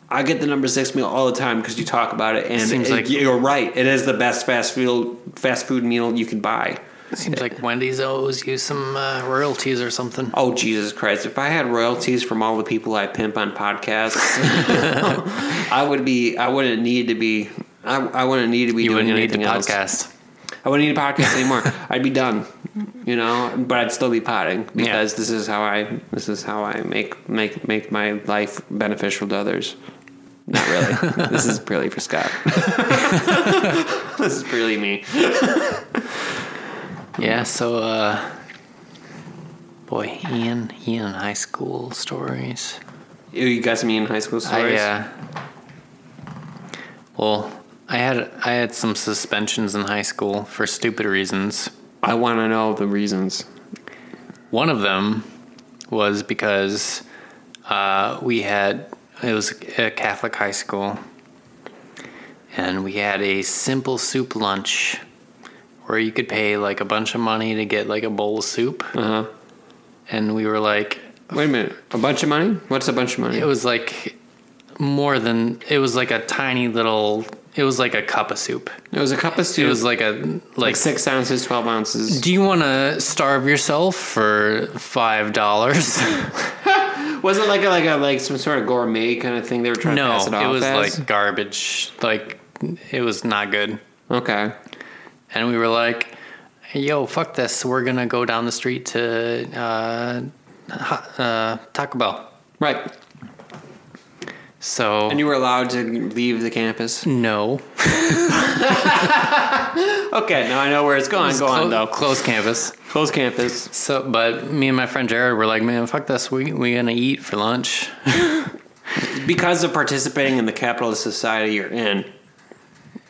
"I get the number six meal all the time because you talk about it, and it Seems it- like- you're right. It is the best fast food fast food meal you can buy." Seems like Wendy's owes you some uh, royalties or something. Oh Jesus Christ! If I had royalties from all the people I pimp on podcasts, I would be. I wouldn't need to be. I, I wouldn't need to be You doing wouldn't need anything the else. podcast. I wouldn't need a podcast anymore. I'd be done, you know. But I'd still be potting because this is how I this is how I make make make my life beneficial to others. Not really. this is purely for Scott. this is purely me. Yeah, so uh boy, Ian, Ian in high school stories. You got some in high school stories? I uh Well, I had I had some suspensions in high school for stupid reasons. I want to know the reasons. One of them was because uh, we had it was a Catholic high school, and we had a simple soup lunch where you could pay like a bunch of money to get like a bowl of soup, Uh huh. and we were like, Wait a minute. A bunch of money? What's a bunch of money? it was like more than it was like a tiny little. It was like a cup of soup. It was a cup of soup. It was like a like like. six ounces, twelve ounces. do you want to starve yourself for five dollars? Was it like a, like a like some sort of gourmet kind of thing they were trying to No, pass it off? No, it, was as? like garbage. Like it was not good. okay. And we were like, "Yo, fuck this! We're gonna go down the street to uh, uh, Taco Bell." Right. So And you were allowed to leave the campus. no, Okay, now I know where it's going. Go on though. closed campus. Close campus. So, but me and my friend Jared were like, man, fuck this. We we gonna eat for lunch. because of participating in the capitalist society you're in,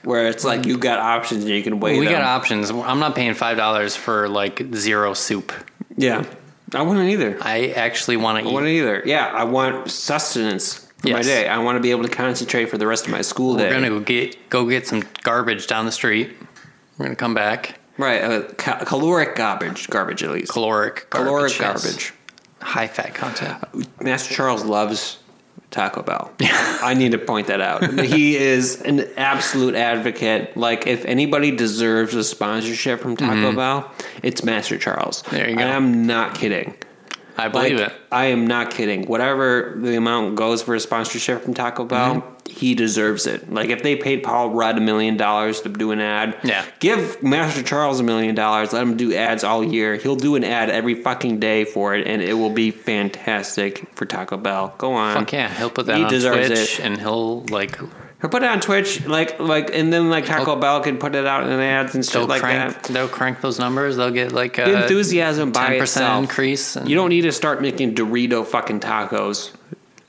where it's like you got options and you can weigh we them. got options. I'm not paying five dollars for like zero soup. yeah, I wouldn't either. I actually want to I eat. wouldn't either. Yeah, I want sustenance for my day. I want to be able to concentrate for the rest of my school day. We're gonna go get go get some garbage down the street. We're gonna come back. right, uh, ca- caloric garbage, garbage at least. Caloric garbage. caloric yes. garbage. High fat content. Master Charles loves Taco Bell. I need to point that out. He is an absolute advocate. Like, if anybody deserves a sponsorship from Taco Bell, it's Master Charles. Mm-hmm. There you go. I'm not kidding. I believe Like, it. I am not kidding. Whatever the amount goes for a sponsorship from Taco Bell, Mm-hmm. he deserves it. Like if they paid Paul Rudd a million dollars to do an ad, Yeah. give Master Charles a million dollars. Let him do ads all year. He'll do an ad every fucking day for it, and it will be fantastic for Taco Bell. Go on. Fuck yeah, he'll put that He on deserves Twitch, it. and he'll like He'll put it on Twitch, like like, and then like Taco Bell can put it out in ads and stuff they'll like crank that. they'll crank those numbers. They'll get like The a enthusiasm by itself. percent increase. And You don't need to start making Dorito fucking tacos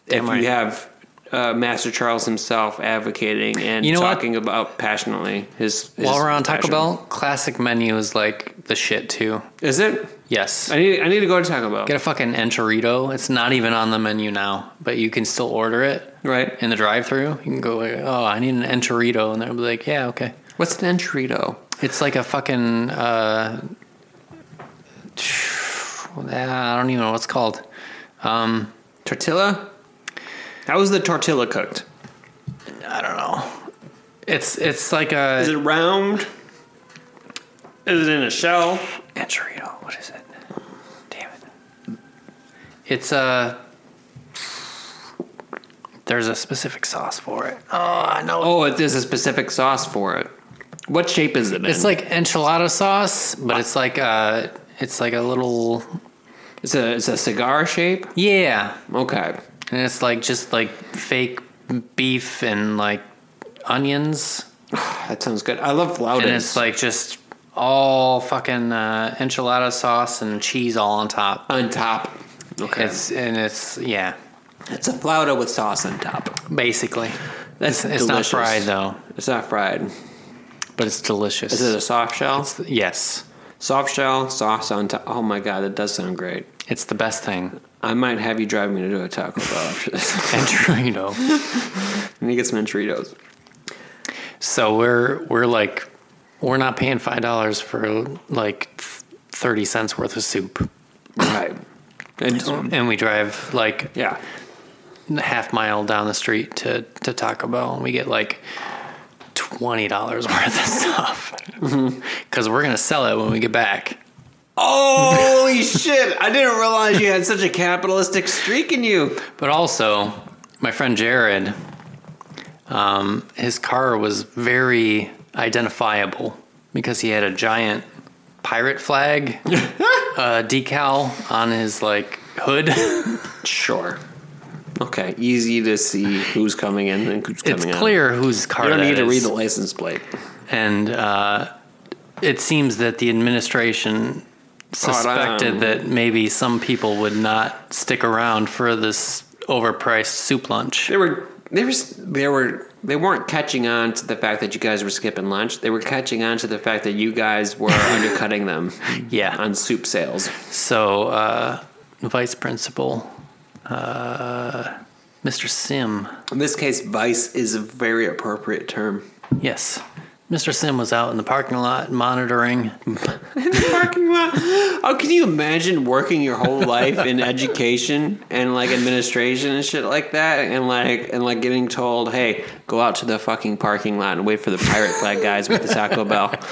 if you have uh, Master Charles himself advocating and You know what? talking about passionately his. his While we're on Taco. Bell, classic menu is like the shit too. is it? Yes. I need I need to go to Taco Bell. Get a fucking enchilito. It's not even on the menu now, but you can still order it right. in the drive-through. You can go like, "Oh, I need an enchilito," and they'll be like, "Yeah, okay." What's an enchilito? It's like a fucking uh, I don't even know what it's called. Um, Tortilla. How is the tortilla cooked? I don't know. It's it's like a Is it round? Is it in a shell? enchilito. What is it? Damn it! It's a. There's a specific sauce for it. Oh, I know. Oh, it is a specific sauce for it. What shape is it in? It's like enchilada sauce, but it's like a it's like a little it's a it's a cigar shape. yeah, Okay. And it's like just like fake beef and like onions, That sounds good. I love flautas. and it's like just all fucking uh, enchilada sauce and cheese all on top. on top. Okay. It's and it's yeah, It's a flauta with sauce on top. basically. That's It's not fried though, It's not fried. but it's delicious. Is it a soft shell? yes, Soft shell, sauce on top. Oh my god, that does sound great. It's the best thing. I might have you drive me to do a Taco Bell after this. Enchilada. Let me get some enchiladas. So we're we're like we're not paying five dollars for like thirty cents worth of soup, Right. And and we drive like yeah. half mile down the street to to Taco Bell, and we get like twenty dollars worth of stuff mm-hmm. because we're gonna sell it when we get back. Holy shit! I didn't realize you had such a capitalistic streak in you. But also, my friend Jared, um, his car was very identifiable because he had a giant pirate flag uh, decal on his like hood. Sure. Okay, easy to see who's coming in and who's coming it's out. clear whose car You don't that need to read the license plate. and uh, it seems that the administration suspected um, that maybe some people would not stick around for this overpriced soup lunch. They were they were they were they weren't catching on to the fact that you guys were skipping lunch. They were catching on to the fact that you guys were undercutting them Yeah. on soup sales. So, uh, vice principal, uh, Mr. Sim, In this case, vice is a very appropriate term. yes, Mr. Sim was out in the parking lot monitoring. In the parking lot. Oh, can you imagine working your whole life in education and like administration and shit like that, and like and like getting told, "Hey, go out to the fucking parking lot and wait for the pirate flag guys with the Taco Bell."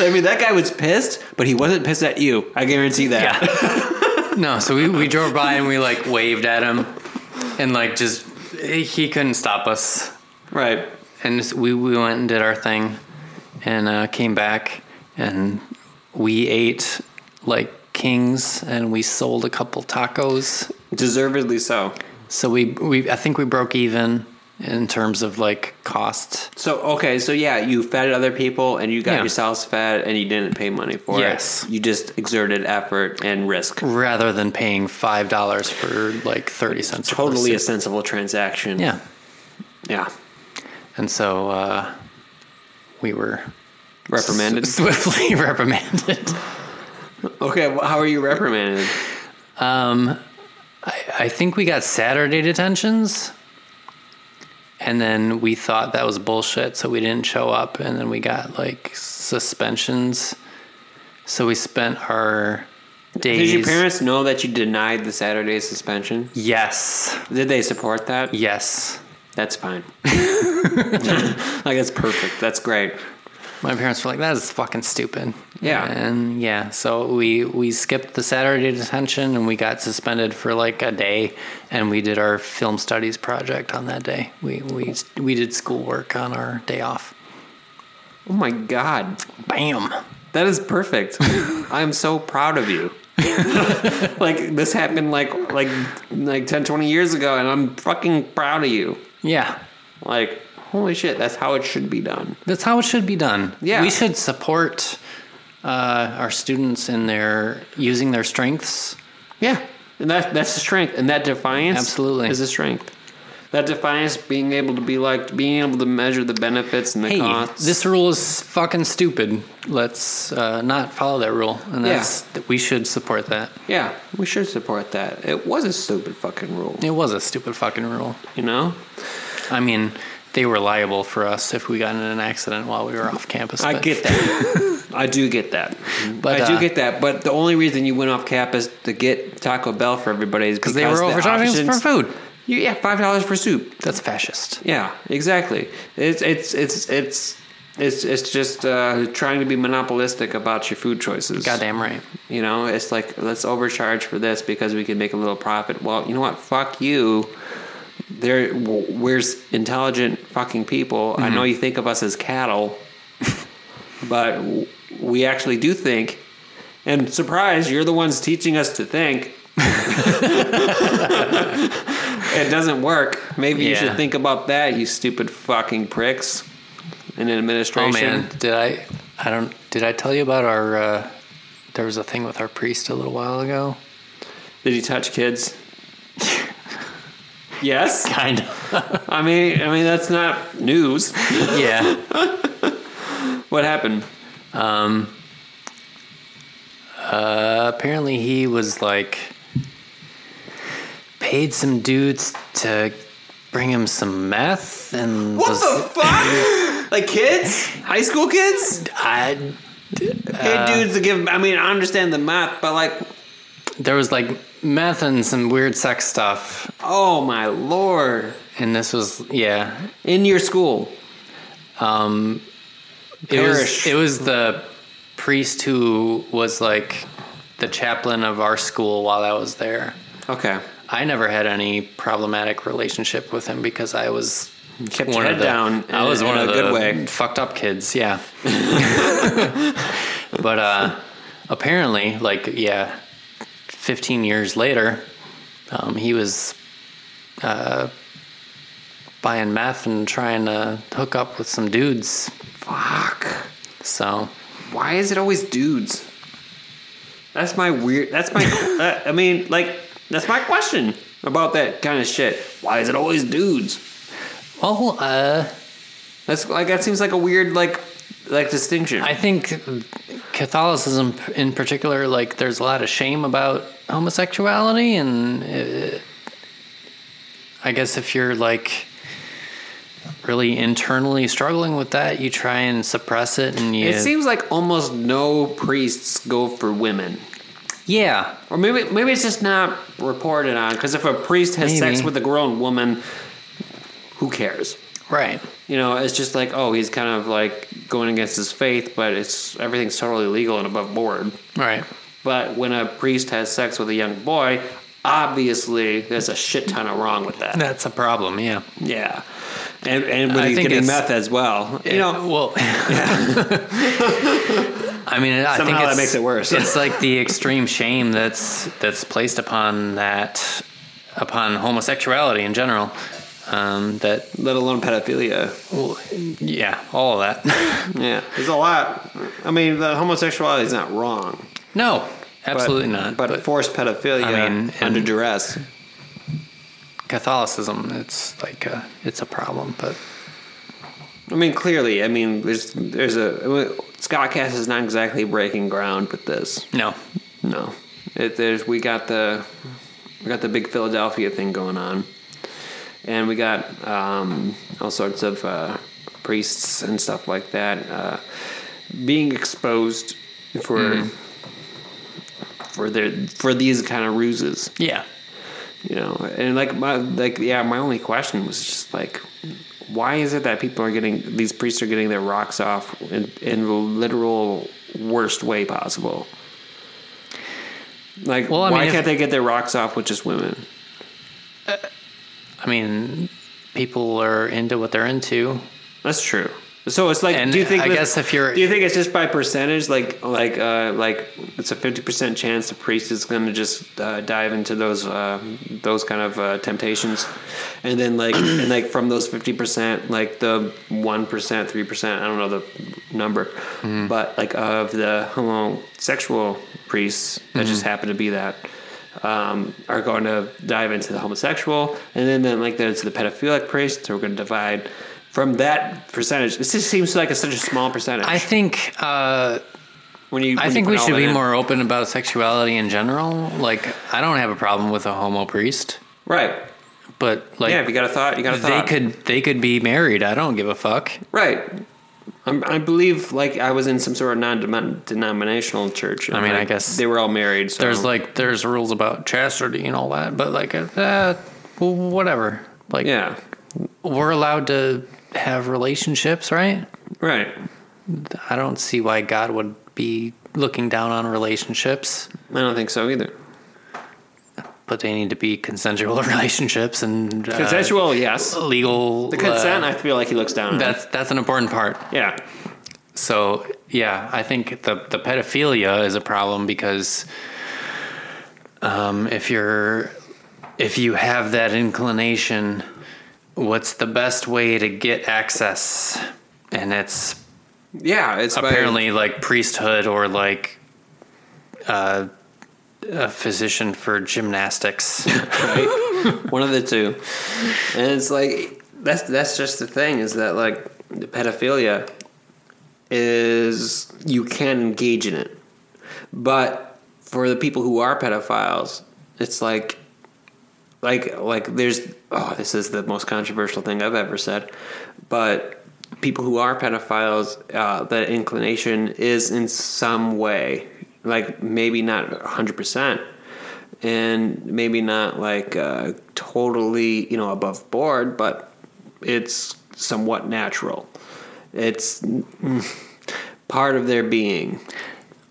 I mean, that guy was pissed, but he wasn't pissed at you. I guarantee that. no, so we, we drove by and we like waved at him, and like just he couldn't stop us. Right. And we, we went and did our thing and uh, came back and we ate like kings and we sold a couple tacos Deservedly so. So we we I think we broke even in terms of like cost. So okay, so yeah, you fed other people and you got Yeah. yourselves fed and you didn't pay money for it. Yes. it. You just exerted effort and risk. rather than paying five dollars for like thirty cents. Totally a sensible transaction. yeah. Yeah. And so uh, we were Reprimanded. s- swiftly reprimanded. Okay, well, how are you reprimanded? Um, I, I think we got Saturday detentions, and then we thought that was bullshit, so we didn't show up, and then we got like suspensions. So we spent our days. Did your parents know that you denied the Saturday suspension? Yes. Did they support that? Yes. That's fine. like that's perfect. That's great. My parents were like, "That is fucking stupid." Yeah. and yeah, so we we skipped the Saturday detention and we got suspended for like a day, and we did our film studies project on that day. We we we did schoolwork on our day off. Oh my god. Bam. That is perfect. I am so proud of you. like this happened like like like 10 20 years ago and I'm fucking proud of you. Yeah, Like holy shit, that's how it should be done. that's how it should be done. Yeah. we should support uh, our students in their using their strengths. Yeah. And that that's the strength and that defiance Absolutely. is a strength. That defiance being able to be like being able to measure the benefits and the Hey, costs. this rule is fucking stupid. Let's uh, not follow that rule, and Yeah. that's we should support that. yeah, we should support that. It was a stupid fucking rule, It was a stupid fucking rule. you know? I mean, they were liable for us if we got in an accident while we were off campus. I get that. I do get that. But, I do uh, get that. But the only reason you went off campus to get Taco Bell for everybody is because they were the overcharging us for food. You- Yeah, five dollars for soup. That's fascist. Yeah, exactly. It's it's it's it's it's it's just uh, trying to be monopolistic about your food choices. Goddamn right. You know, it's like let's overcharge for this because we can make a little profit. Well, you know what? Fuck you. There, we're intelligent fucking people. I know you think of us as cattle, but we actually do think. And surprise, you're the ones teaching us to think. it doesn't work. Maybe you should think about that, you stupid fucking pricks in Oh administration. man, did I? I don't. Did I tell you about our? Uh, there was a thing with our priest a little while ago. Did he touch kids? yes. Kind of. I mean, I mean that's not news. yeah. What happened? Um. Uh, apparently, he was like paid some dudes to bring him some meth and What was, the fuck? like kids? High school kids? I Hey, dudes to give. I mean, I understand the math, but like, there was like meth and some weird sex stuff oh my lord! and this was yeah In your school, um it was it was the priest who was like the chaplain of our school while I was there okay. I never had any problematic relationship with him because I was Kept your head the, down I was in- one in of the good way. fucked up kids, yeah. but uh, apparently, like yeah, 15 years later, um, he was uh, buying meth and trying to hook up with some dudes. Fuck. So Why is it always dudes? That's my weird. That's my. uh, I mean, like, that's my question about that kind of shit. Why is it always dudes? well, uh, That's like that seems like a weird like like distinction. I think Catholicism, in particular, like there's a lot of shame about homosexuality, and uh, I guess if you're like really internally struggling with that, you try and suppress it, and you It seems like almost no priests go for women. Yeah, Or maybe maybe it's just not reported on because if a priest has sex with a grown woman, who cares? right, You know, it's just like oh, he's kind of like going against his faith, but it's everything's totally legal and above board. right, But when a priest has sex with a young boy, obviously there's a shit ton of wrong with that. that's a problem. Yeah, Yeah. And, and when I he's think getting meth as well. You know, well, I mean, I think Somehow that makes it worse. it's like the extreme shame that's that's placed upon that upon homosexuality in general. Um, that Let alone pedophilia. well, yeah, all of that. Yeah, there's a lot. I mean, the homosexuality is not wrong. no, but- absolutely not. But, forced pedophilia I mean, under duress. Catholicism, it's like a, it's a problem. But I mean, clearly, I mean, there's there's a Scottcast is not exactly breaking ground with this. no, No, it, there's we got the we got the big Philadelphia thing going on, and we got um, all sorts of uh, priests and stuff like that uh, being exposed for for their for these kind of ruses. yeah, you know and like my like yeah my only question was just like why is it that people are getting these priests are getting their rocks off in, in the literal worst way possible? Like Well, I why mean, can't they get their rocks off with just women? Uh, I mean, people are into what they're into. that's true so it's like And do you think I guess if you're- do you think it's just by percentage like like uh like it's a 50% chance the priest is going to just uh, dive into those uh those kind of uh, temptations and then like and like from those 50% like the 1% 3% i don't know the number Mm-hmm. but like of the homosexual priests that just Mm-hmm. happen to be that um, are going to dive into the homosexual and then, then like there's the pedophilic priests who are going to divide from that percentage this just seems like it's such a small percentage I think uh, when you I think we should be in. more open about sexuality in general. Like, I don't have a problem with a homo priest, right but like yeah if you got a thought you got a thought. they could they could be married. I don't give a fuck. right I'm, believe like I was in some sort of non-denominational church. I mean, I like, guess they were all married. So. There's like there's rules about chastity and all that, but like uh, whatever. Like yeah, we're allowed to have relationships, right? right. I don't see why God would be looking down on relationships, I don't think so either. but they need to be consensual relationships and uh, Consensual, yes. legal. The consent, uh, I feel like he looks down on. that's that's an important part. yeah, So yeah, I think the the pedophilia is a problem because um, if you're if you have that inclination, what's the best way to get access? And it's yeah. It's by- apparently like priesthood or like uh, a physician for gymnastics. right? One of the two. And it's like that's that's just the thing is that like pedophilia is you can engage in it, but for the people who are pedophiles, it's like like like there's oh this is the most controversial thing I've ever said, but people who are pedophiles, uh, that inclination is in some way like maybe not hundred percent and maybe not like uh, totally you know above board but it's somewhat natural. It's mm, part of their being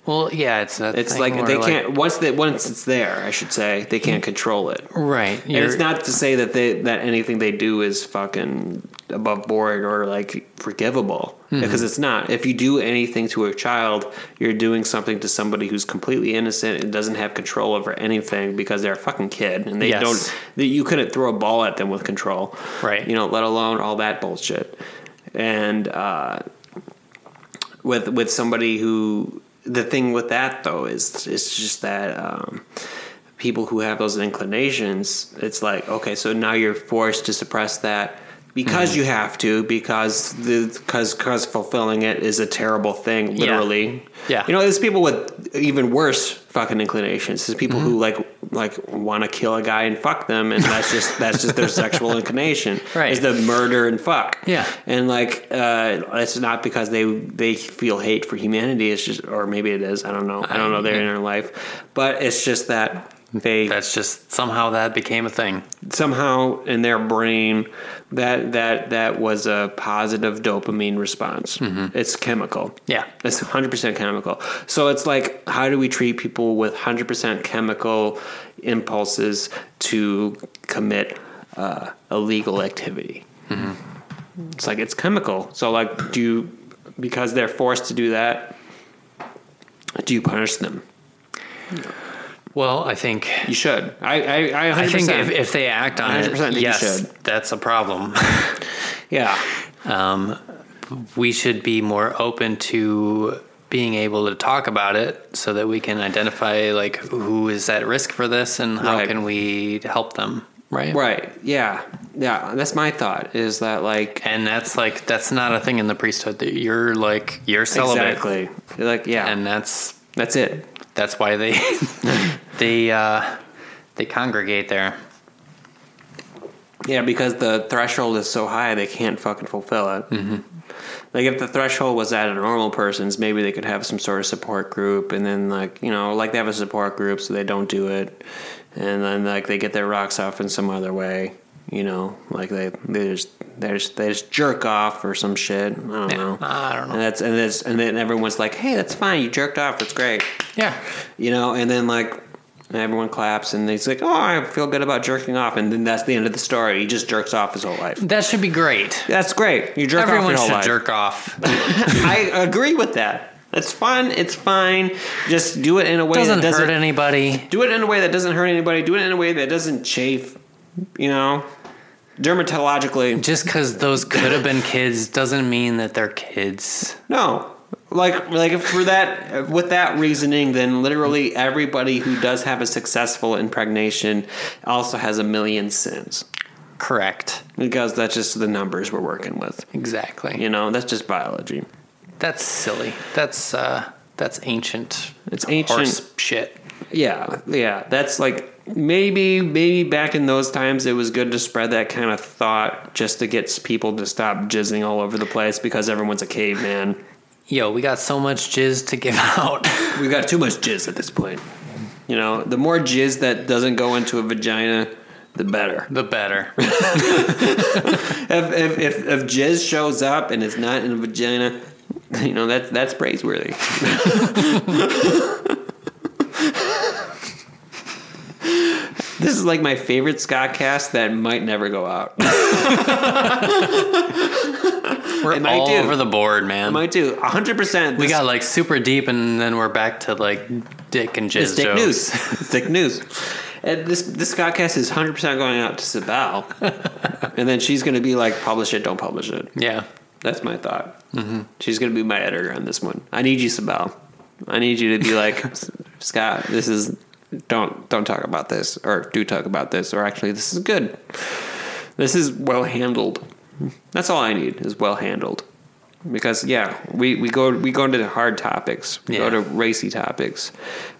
well, yeah, it's that it's like they can't once they once it's there i should say they can't control it right. and it's not to say that they that anything they do is fucking above board or like forgivable because it's not. If you do anything to a child, you're doing something to somebody who's completely innocent and doesn't have control over anything because they're a fucking kid and they Yes. don't. That you couldn't throw a ball at them with control, Right. You know, let alone all that bullshit. And uh, with with somebody who the thing with that though is it's just that um, people who have those inclinations it's like okay so now you're forced to suppress that because Mm-hmm. you have to because the because because fulfilling it is a terrible thing literally Yeah. you know there's people with even worse fucking inclinations there's people Mm-hmm. who like like want to kill a guy and fuck them and that's just that's just their sexual inclination Right. is the murder and fuck Yeah. and like uh, it's not because they they feel hate for humanity. It's just, or maybe it is. I don't know. I don't know their inner life, but it's just that they That's just somehow that became a thing. somehow in their brain that that that was a positive dopamine response. It's chemical. Yeah. It's 100% chemical. So it's like, how do we treat people with 100% chemical impulses to commit uh, illegal activity? It's like, it's chemical. So, like, do you, because they're forced to do that, do you punish them? Well, I think You should. I I, I 100%. I think if, if they act on 100% it, yes, should. that's a problem. yeah. um, we should be more open to being able to talk about it so that we can identify like who is at risk for this and how Right. can we help them right Right. Yeah. Yeah. That's my thought. Is that like and that's like that's not a thing in the priesthood that you're like you're celibate exactly like yeah, and that's that's it. that's why they they uh they congregate there Yeah, because the threshold is so high, they can't fucking fulfill it. Mm-hmm. Like if the threshold was at a normal person's, maybe they could have some sort of support group, and then like you know, like they have a support group, so they don't do it, and then like they get their rocks off in some other way. You know, like they they just they just they just jerk off or some shit. I don't know. I don't know. And that's and that's and then everyone's like, "Hey, that's fine. You jerked off. It's great." yeah You know, and then like everyone claps, and he's like, "Oh, I feel good about jerking off," and then that's the end of the story. He just jerks off his whole life. that should be great That's great. You jerk everyone off your whole should life. jerk off I agree with that. It's fun. It's fine. Just do it in a way doesn't that doesn't hurt anybody do it in a way that doesn't hurt anybody. Do it in a way that doesn't chafe. You know, dermatologically. just because those could have been kids doesn't mean that they're kids No. Like like for that with that reasoning, then literally everybody who does have a successful impregnation also has a million sins correct because that's just the numbers we're working with. exactly You know, that's just biology. That's silly. That's uh that's ancient. It's ancient- shit. Yeah, yeah. That's like maybe maybe back in those times it was good to spread that kind of thought just to get people to stop jizzing all over the place because everyone's a caveman. Yo, we got so much jizz to give out. We've got too much jizz at this point. You know, the more jizz that doesn't go into a vagina, the better. the better. If if if, if jizz shows up and it's not in a vagina, you know that's that's praiseworthy. this is like my favorite Scottcast that might never go out. We're It might all do. over the board, man. might do hundred percent. we got like super deep, and then we're back to like dick and jizz it's dick jokes. news. It's dick news. And this this Scottcast is hundred percent going out to Sibel, and then she's going to be like, publish it, don't publish it. Yeah, That's my thought. Mm-hmm. She's going to be my editor on this one. I need you, Sabel. I need you to be like, Scott, this is don't don't talk about this, or do talk about this, or actually, this is good. This is well handled. That's all I need is well handled. Because yeah, we, we go we go into hard topics, we Yeah. go to racy topics,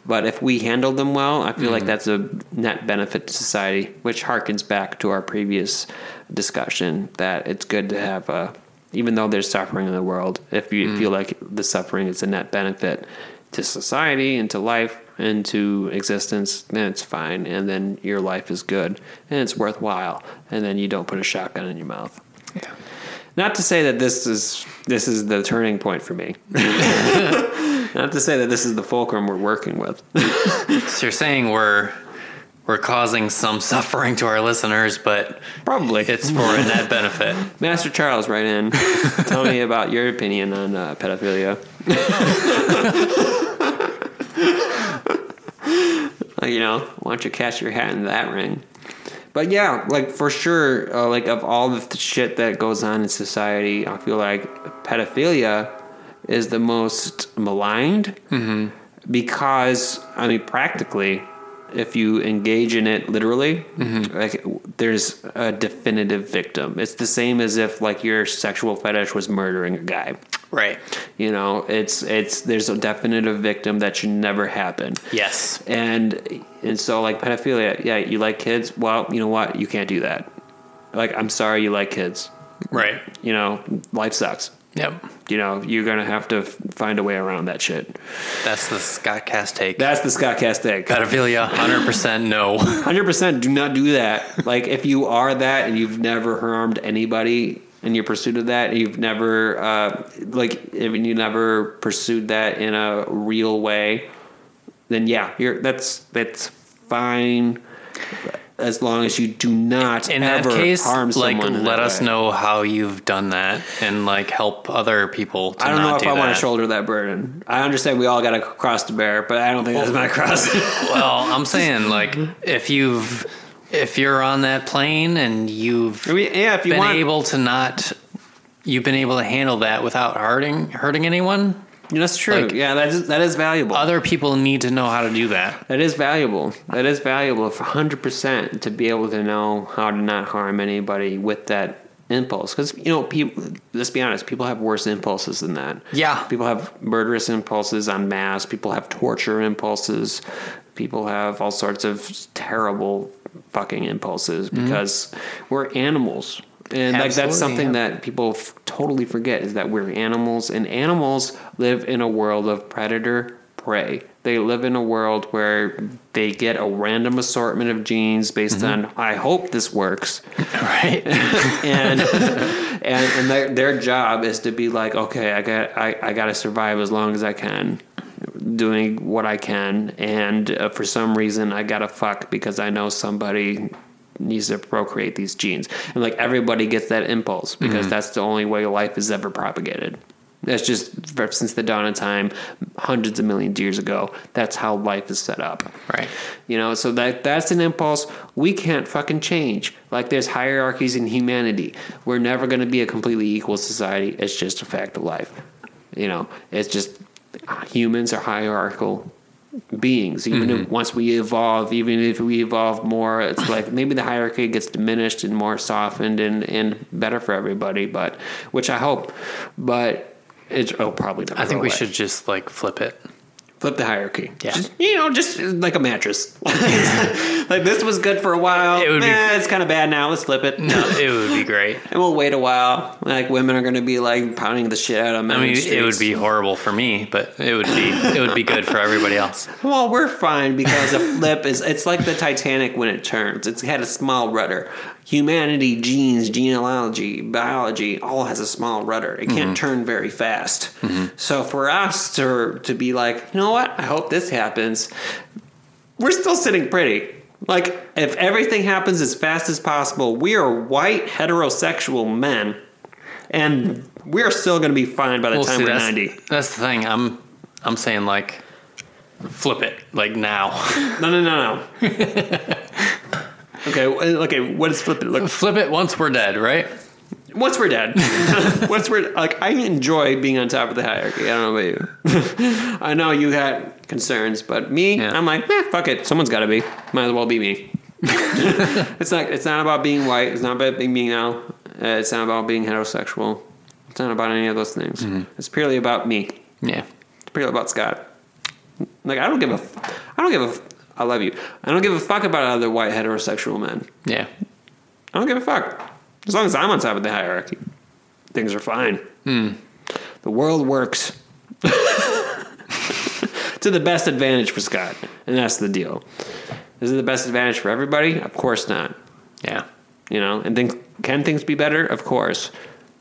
but if we handle them well, I feel like mm-hmm. that's a net benefit to society, which harkens back to our previous discussion that it's good to have a even though there's suffering in the world, if you mm. feel like the suffering is a net benefit to society and to life and to existence, then it's fine, and then your life is good and it's worthwhile, and then you don't put a shotgun in your mouth. yeah. Not to say that this is this is the turning point for me. Not to say that this is the fulcrum we're working with. So you're saying we're we're causing some suffering to our listeners, but Probably. it's for a net benefit. Master Charles, write in. Tell me about your opinion on uh, pedophilia. You know, why don't you catch your hat in that ring? But yeah, like for sure, uh, like of all the shit that goes on in society, I feel like pedophilia is the most maligned because I mean, practically, if you engage in it literally, like there's a definitive victim. It's the same as if like your sexual fetish was murdering a guy. Right. You know, it's it's there's a definitive victim that should never happen. Yes. And and so like pedophilia, yeah, you like kids. Well, you know what? You can't do that. Like, I'm sorry, you like kids. Right. You know, life sucks. Yep. You know, you're gonna have to find a way around that shit. That's the Scottcast take. That's the Scottcast take. Pedophilia, 100% no. Hundred percent. Do not do that. Like, if you are that and you've never harmed anybody in your pursuit of that, you've never, uh, like, if you never pursued that in a real way, then yeah, you're that's that's fine. as long as you do not In that case, harm like someone. let that us way. know how you've done that and like help other people. To I don't know if do I want to shoulder that burden. I understand we all got a cross to bear, but I don't think that's my cross. Well, I'm saying like if you've if you're on that plane and you've yeah, if you been want, able to not you've been able to handle that without hurting hurting anyone, that's true. like- yeah, that is that is valuable. other people need to know how to do that. That is valuable. That is valuable for hundred percent to be able to know how to not harm anybody with that impulse. Because you know, people. Let's be honest. People have worse impulses than that. Yeah. People have murderous impulses en masse. People have torture impulses. People have all sorts of terrible fucking impulses mm-hmm. because we're animals. And like that's something that people f- totally forget is that we're animals, and animals live in a world of predator prey. They live in a world where they get a random assortment of genes based Mm-hmm. on I hope this works, Right. and and and their, their job is to be like, okay, I got I, I got to survive as long as I can, doing what I can, and uh, for some reason I gotta fuck because I know somebody needs to procreate these genes, and like everybody gets that impulse because that's the only way life is ever propagated. That's just since the dawn of time, hundreds of millions of years ago. That's how life is set up. Right. You know, so that that's an impulse we can't fucking change. Like there's hierarchies in humanity. We're never going to be a completely equal society. It's just a fact of life. You know, it's just humans are hierarchical beings. Even if mm-hmm. once we evolve, even if we evolve more, it's like maybe the hierarchy gets diminished and more softened and and better for everybody. But which I hope. But it's oh probably not. I think we away. should just like flip it. Flip the hierarchy. Yeah. Just, you know, just like a mattress. like this was good for a while. It would be- it's kind of bad now. Let's flip it. No, it would be great. And we'll wait a while. Like women are going to be like pounding the shit out of men. I mean, it would be horrible for me, but it would be it would be good for everybody else. Well, we're fine because a flip is it's like the Titanic when it turns. It's had a small rudder. Humanity, genes, genealogy, biology all has a small rudder. It can't mm-hmm. turn very fast. Mm-hmm. So for us to to be like, you know what? I hope this happens. We're still sitting pretty. Like if everything happens as fast as possible, we are white heterosexual men, and we're still going to be fine by the Well, time see, we're that's, ninety. that's the thing. I'm I'm saying like flip it like now. No, no, no, no. okay, w- okay. What is flip it? Look, flip it once we're dead, right? once we're dead, once we're like, I enjoy being on top of the hierarchy. I don't know about you. I know you had concerns, but me, Yeah. I'm like, eh, fuck it. Someone's got to be. Might as well be me. it's not. It's not about being white. It's not about being male. Uh, it's not about being heterosexual. It's not about any of those things. It's purely about me. Yeah. It's purely about Scott. Like I don't give a. f- I don't give a. f- I love you. I don't give a fuck about other white heterosexual men. Yeah. I don't give a fuck. As long as I'm on top of the hierarchy, things are fine. Hmm. The world works to the best advantage for Scott, and that's the deal. Is it the best advantage for everybody? Of course not. Yeah. You know, and things can things be better? Of course.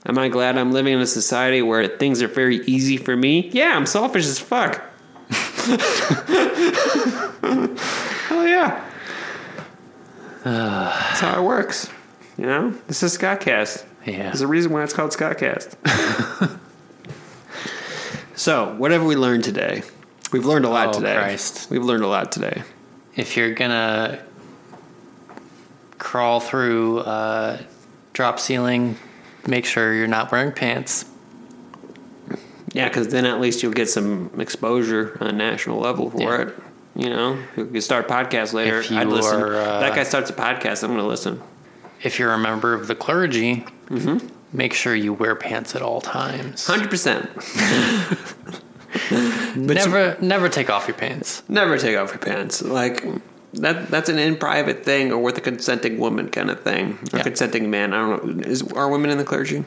Am I glad I'm living in a society where things are very easy for me? Yeah, I'm selfish as fuck. Hell yeah. That's how it works. You know, this is Scottcast. Yeah. There's a reason why it's called Scottcast. so, what have we learned today? We've learned a lot Oh, today. Christ. We've learned a lot today. If you're gonna crawl through uh, drop ceiling, make sure you're not wearing pants. Yeah, because then at least you'll get some exposure on a national level for Yeah. it. You know, you can start a podcast later. If you I'd listen. are, uh, that guy starts a podcast. I'm going to listen. If you're a member of the clergy, Mm-hmm. make sure you wear pants at all times. Hundred percent. Never, never take off your pants. Never take off your pants. Like that. That's an in private thing, or with a consenting woman kind of thing, or Yeah. consenting man. I don't know. Is are women in the clergy?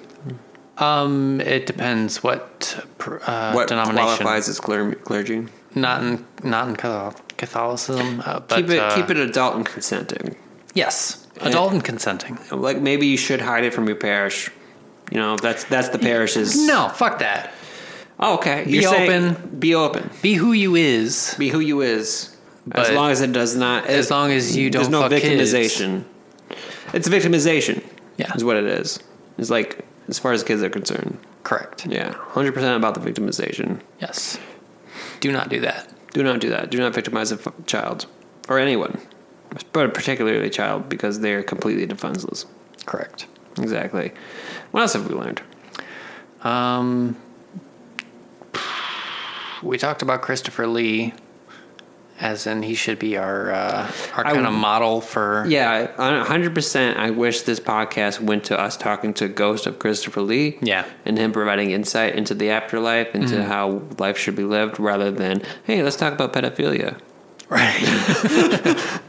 Um, it depends what uh, what denomination. qualifies as clergy? Not in not in Catholicism, uh, but keep it. uh, keep it adult and consenting. Yes, adult and consenting. Like maybe you should hide it from your parish. You know, that's that's the parish's. No, fuck that. Oh, okay. Be You're saying- open. Be open. Be who you is, Be who you is. as long as it does not. as long as you don't There's no fuck kids. victimization. It's victimization. Yeah. is what it is. It's like as far as kids are concerned. Correct. Yeah, hundred percent about the victimization. Yes. Do not do that. Do not do that. Do not victimize a f- child or anyone, but particularly a child because they are completely defenseless. Correct. Exactly. What else have we learned? Um, we talked about Christopher Lee, as in he should be our uh, our kind of model for. Yeah, a hundred percent. I wish this podcast went to us talking to Ghost of Christopher Lee. Yeah. and him providing insight into the afterlife, into Mm-hmm. how life should be lived, rather than hey, let's talk about pedophilia, Right.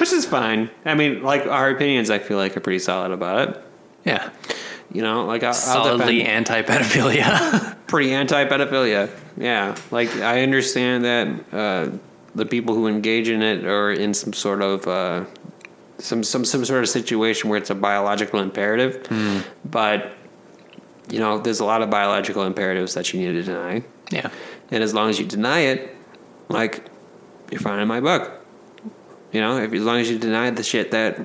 which is fine. I mean, like our opinions, I feel like are pretty solid about it. yeah. You know, like I'll, I'll Solidly defend- pretty anti-pedophilia. Yeah, like I understand that uh, the people who engage in it are in some sort of uh, some some some sort of situation where it's a biological imperative, but you know, there's a lot of biological imperatives that you need to deny, yeah. and as long as you deny it, like you're fine in my book. You know, if as long as you deny the shit that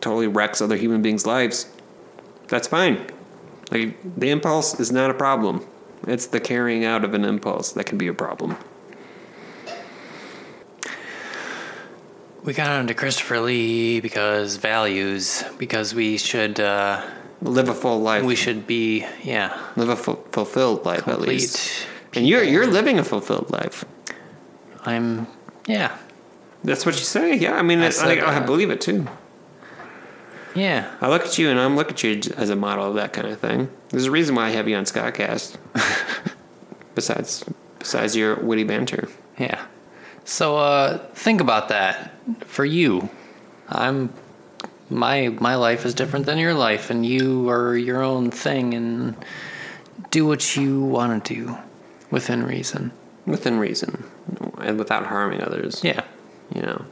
totally wrecks other human beings' lives, that's fine. Like the impulse is not a problem. It's the carrying out of an impulse that can be a problem. We got onto Christopher Lee because values, because we should uh, Live a full life. we should be yeah live a fu- fulfilled life at complete. least. And you're you're living a fulfilled life. I'm yeah That's what you say. Yeah, I mean, I said I, I that. believe it too. Yeah I look at you and I'm look at you as a model of that kind of thing. There's a reason why I have you on Scottcast. besides besides your witty banter. yeah. So uh, think about that for you. I'm my my life is different than your life, and you are your own thing, and do what you want to do within reason. Within reason. And without harming others. Yeah. you know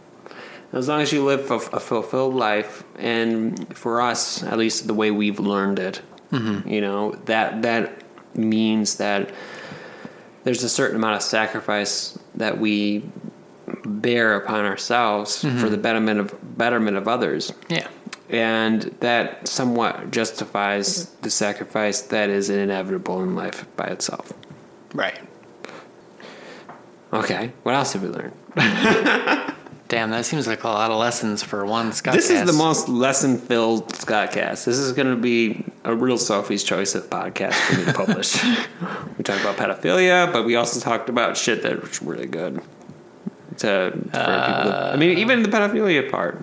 as long as you live a, a fulfilled life and for us at least the way we've learned it mm-hmm. you know that that means that there's a certain amount of sacrifice that we bear upon ourselves for mm-hmm. the betterment of betterment of others. Yeah. and that somewhat justifies the sacrifice that is inevitable in life by itself. Right. okay. What else have we learned Damn, that seems like a lot of lessons for one Scott. This is the most lesson filled Scottcast. This is going to be a real Sophie's Choice of podcast for me to publish. we talked about pedophilia, but we also talked about shit that was really good. To, for people to, I mean, even the pedophilia part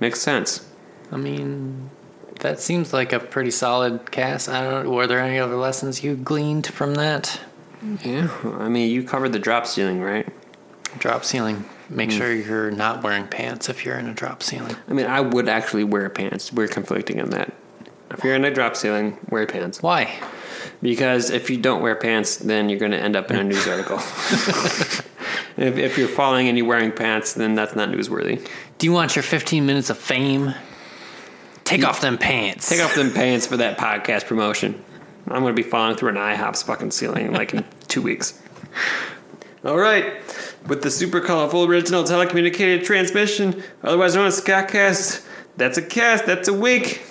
makes sense. I mean, that seems like a pretty solid cast. I don't. Were there any other lessons you gleaned from that? Yeah, I mean, you covered the drop ceiling, right? Drop ceiling. Make mm. sure you're not wearing pants if you're in a drop ceiling. I mean, I would actually wear pants. We're conflicting on that. If you're in a drop ceiling, wear pants. Why? Because if you don't wear pants, then you're going to end up in a news article. if, if you're falling and you're wearing pants, then that's not newsworthy. Do you want your 15 minutes of fame? Take off them pants. Take off them pants for that podcast promotion. I'm going to be falling through an IHOP's fucking ceiling like in two weeks. All right. With the super colorful original telecommunicated transmission, otherwise known as Scottcast, that's a cast, that's a wink.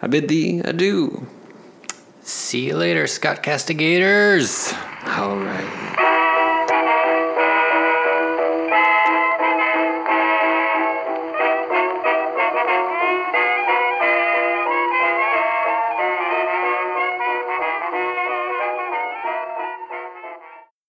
I bid thee adieu. See you later, Scott Castigators. All right.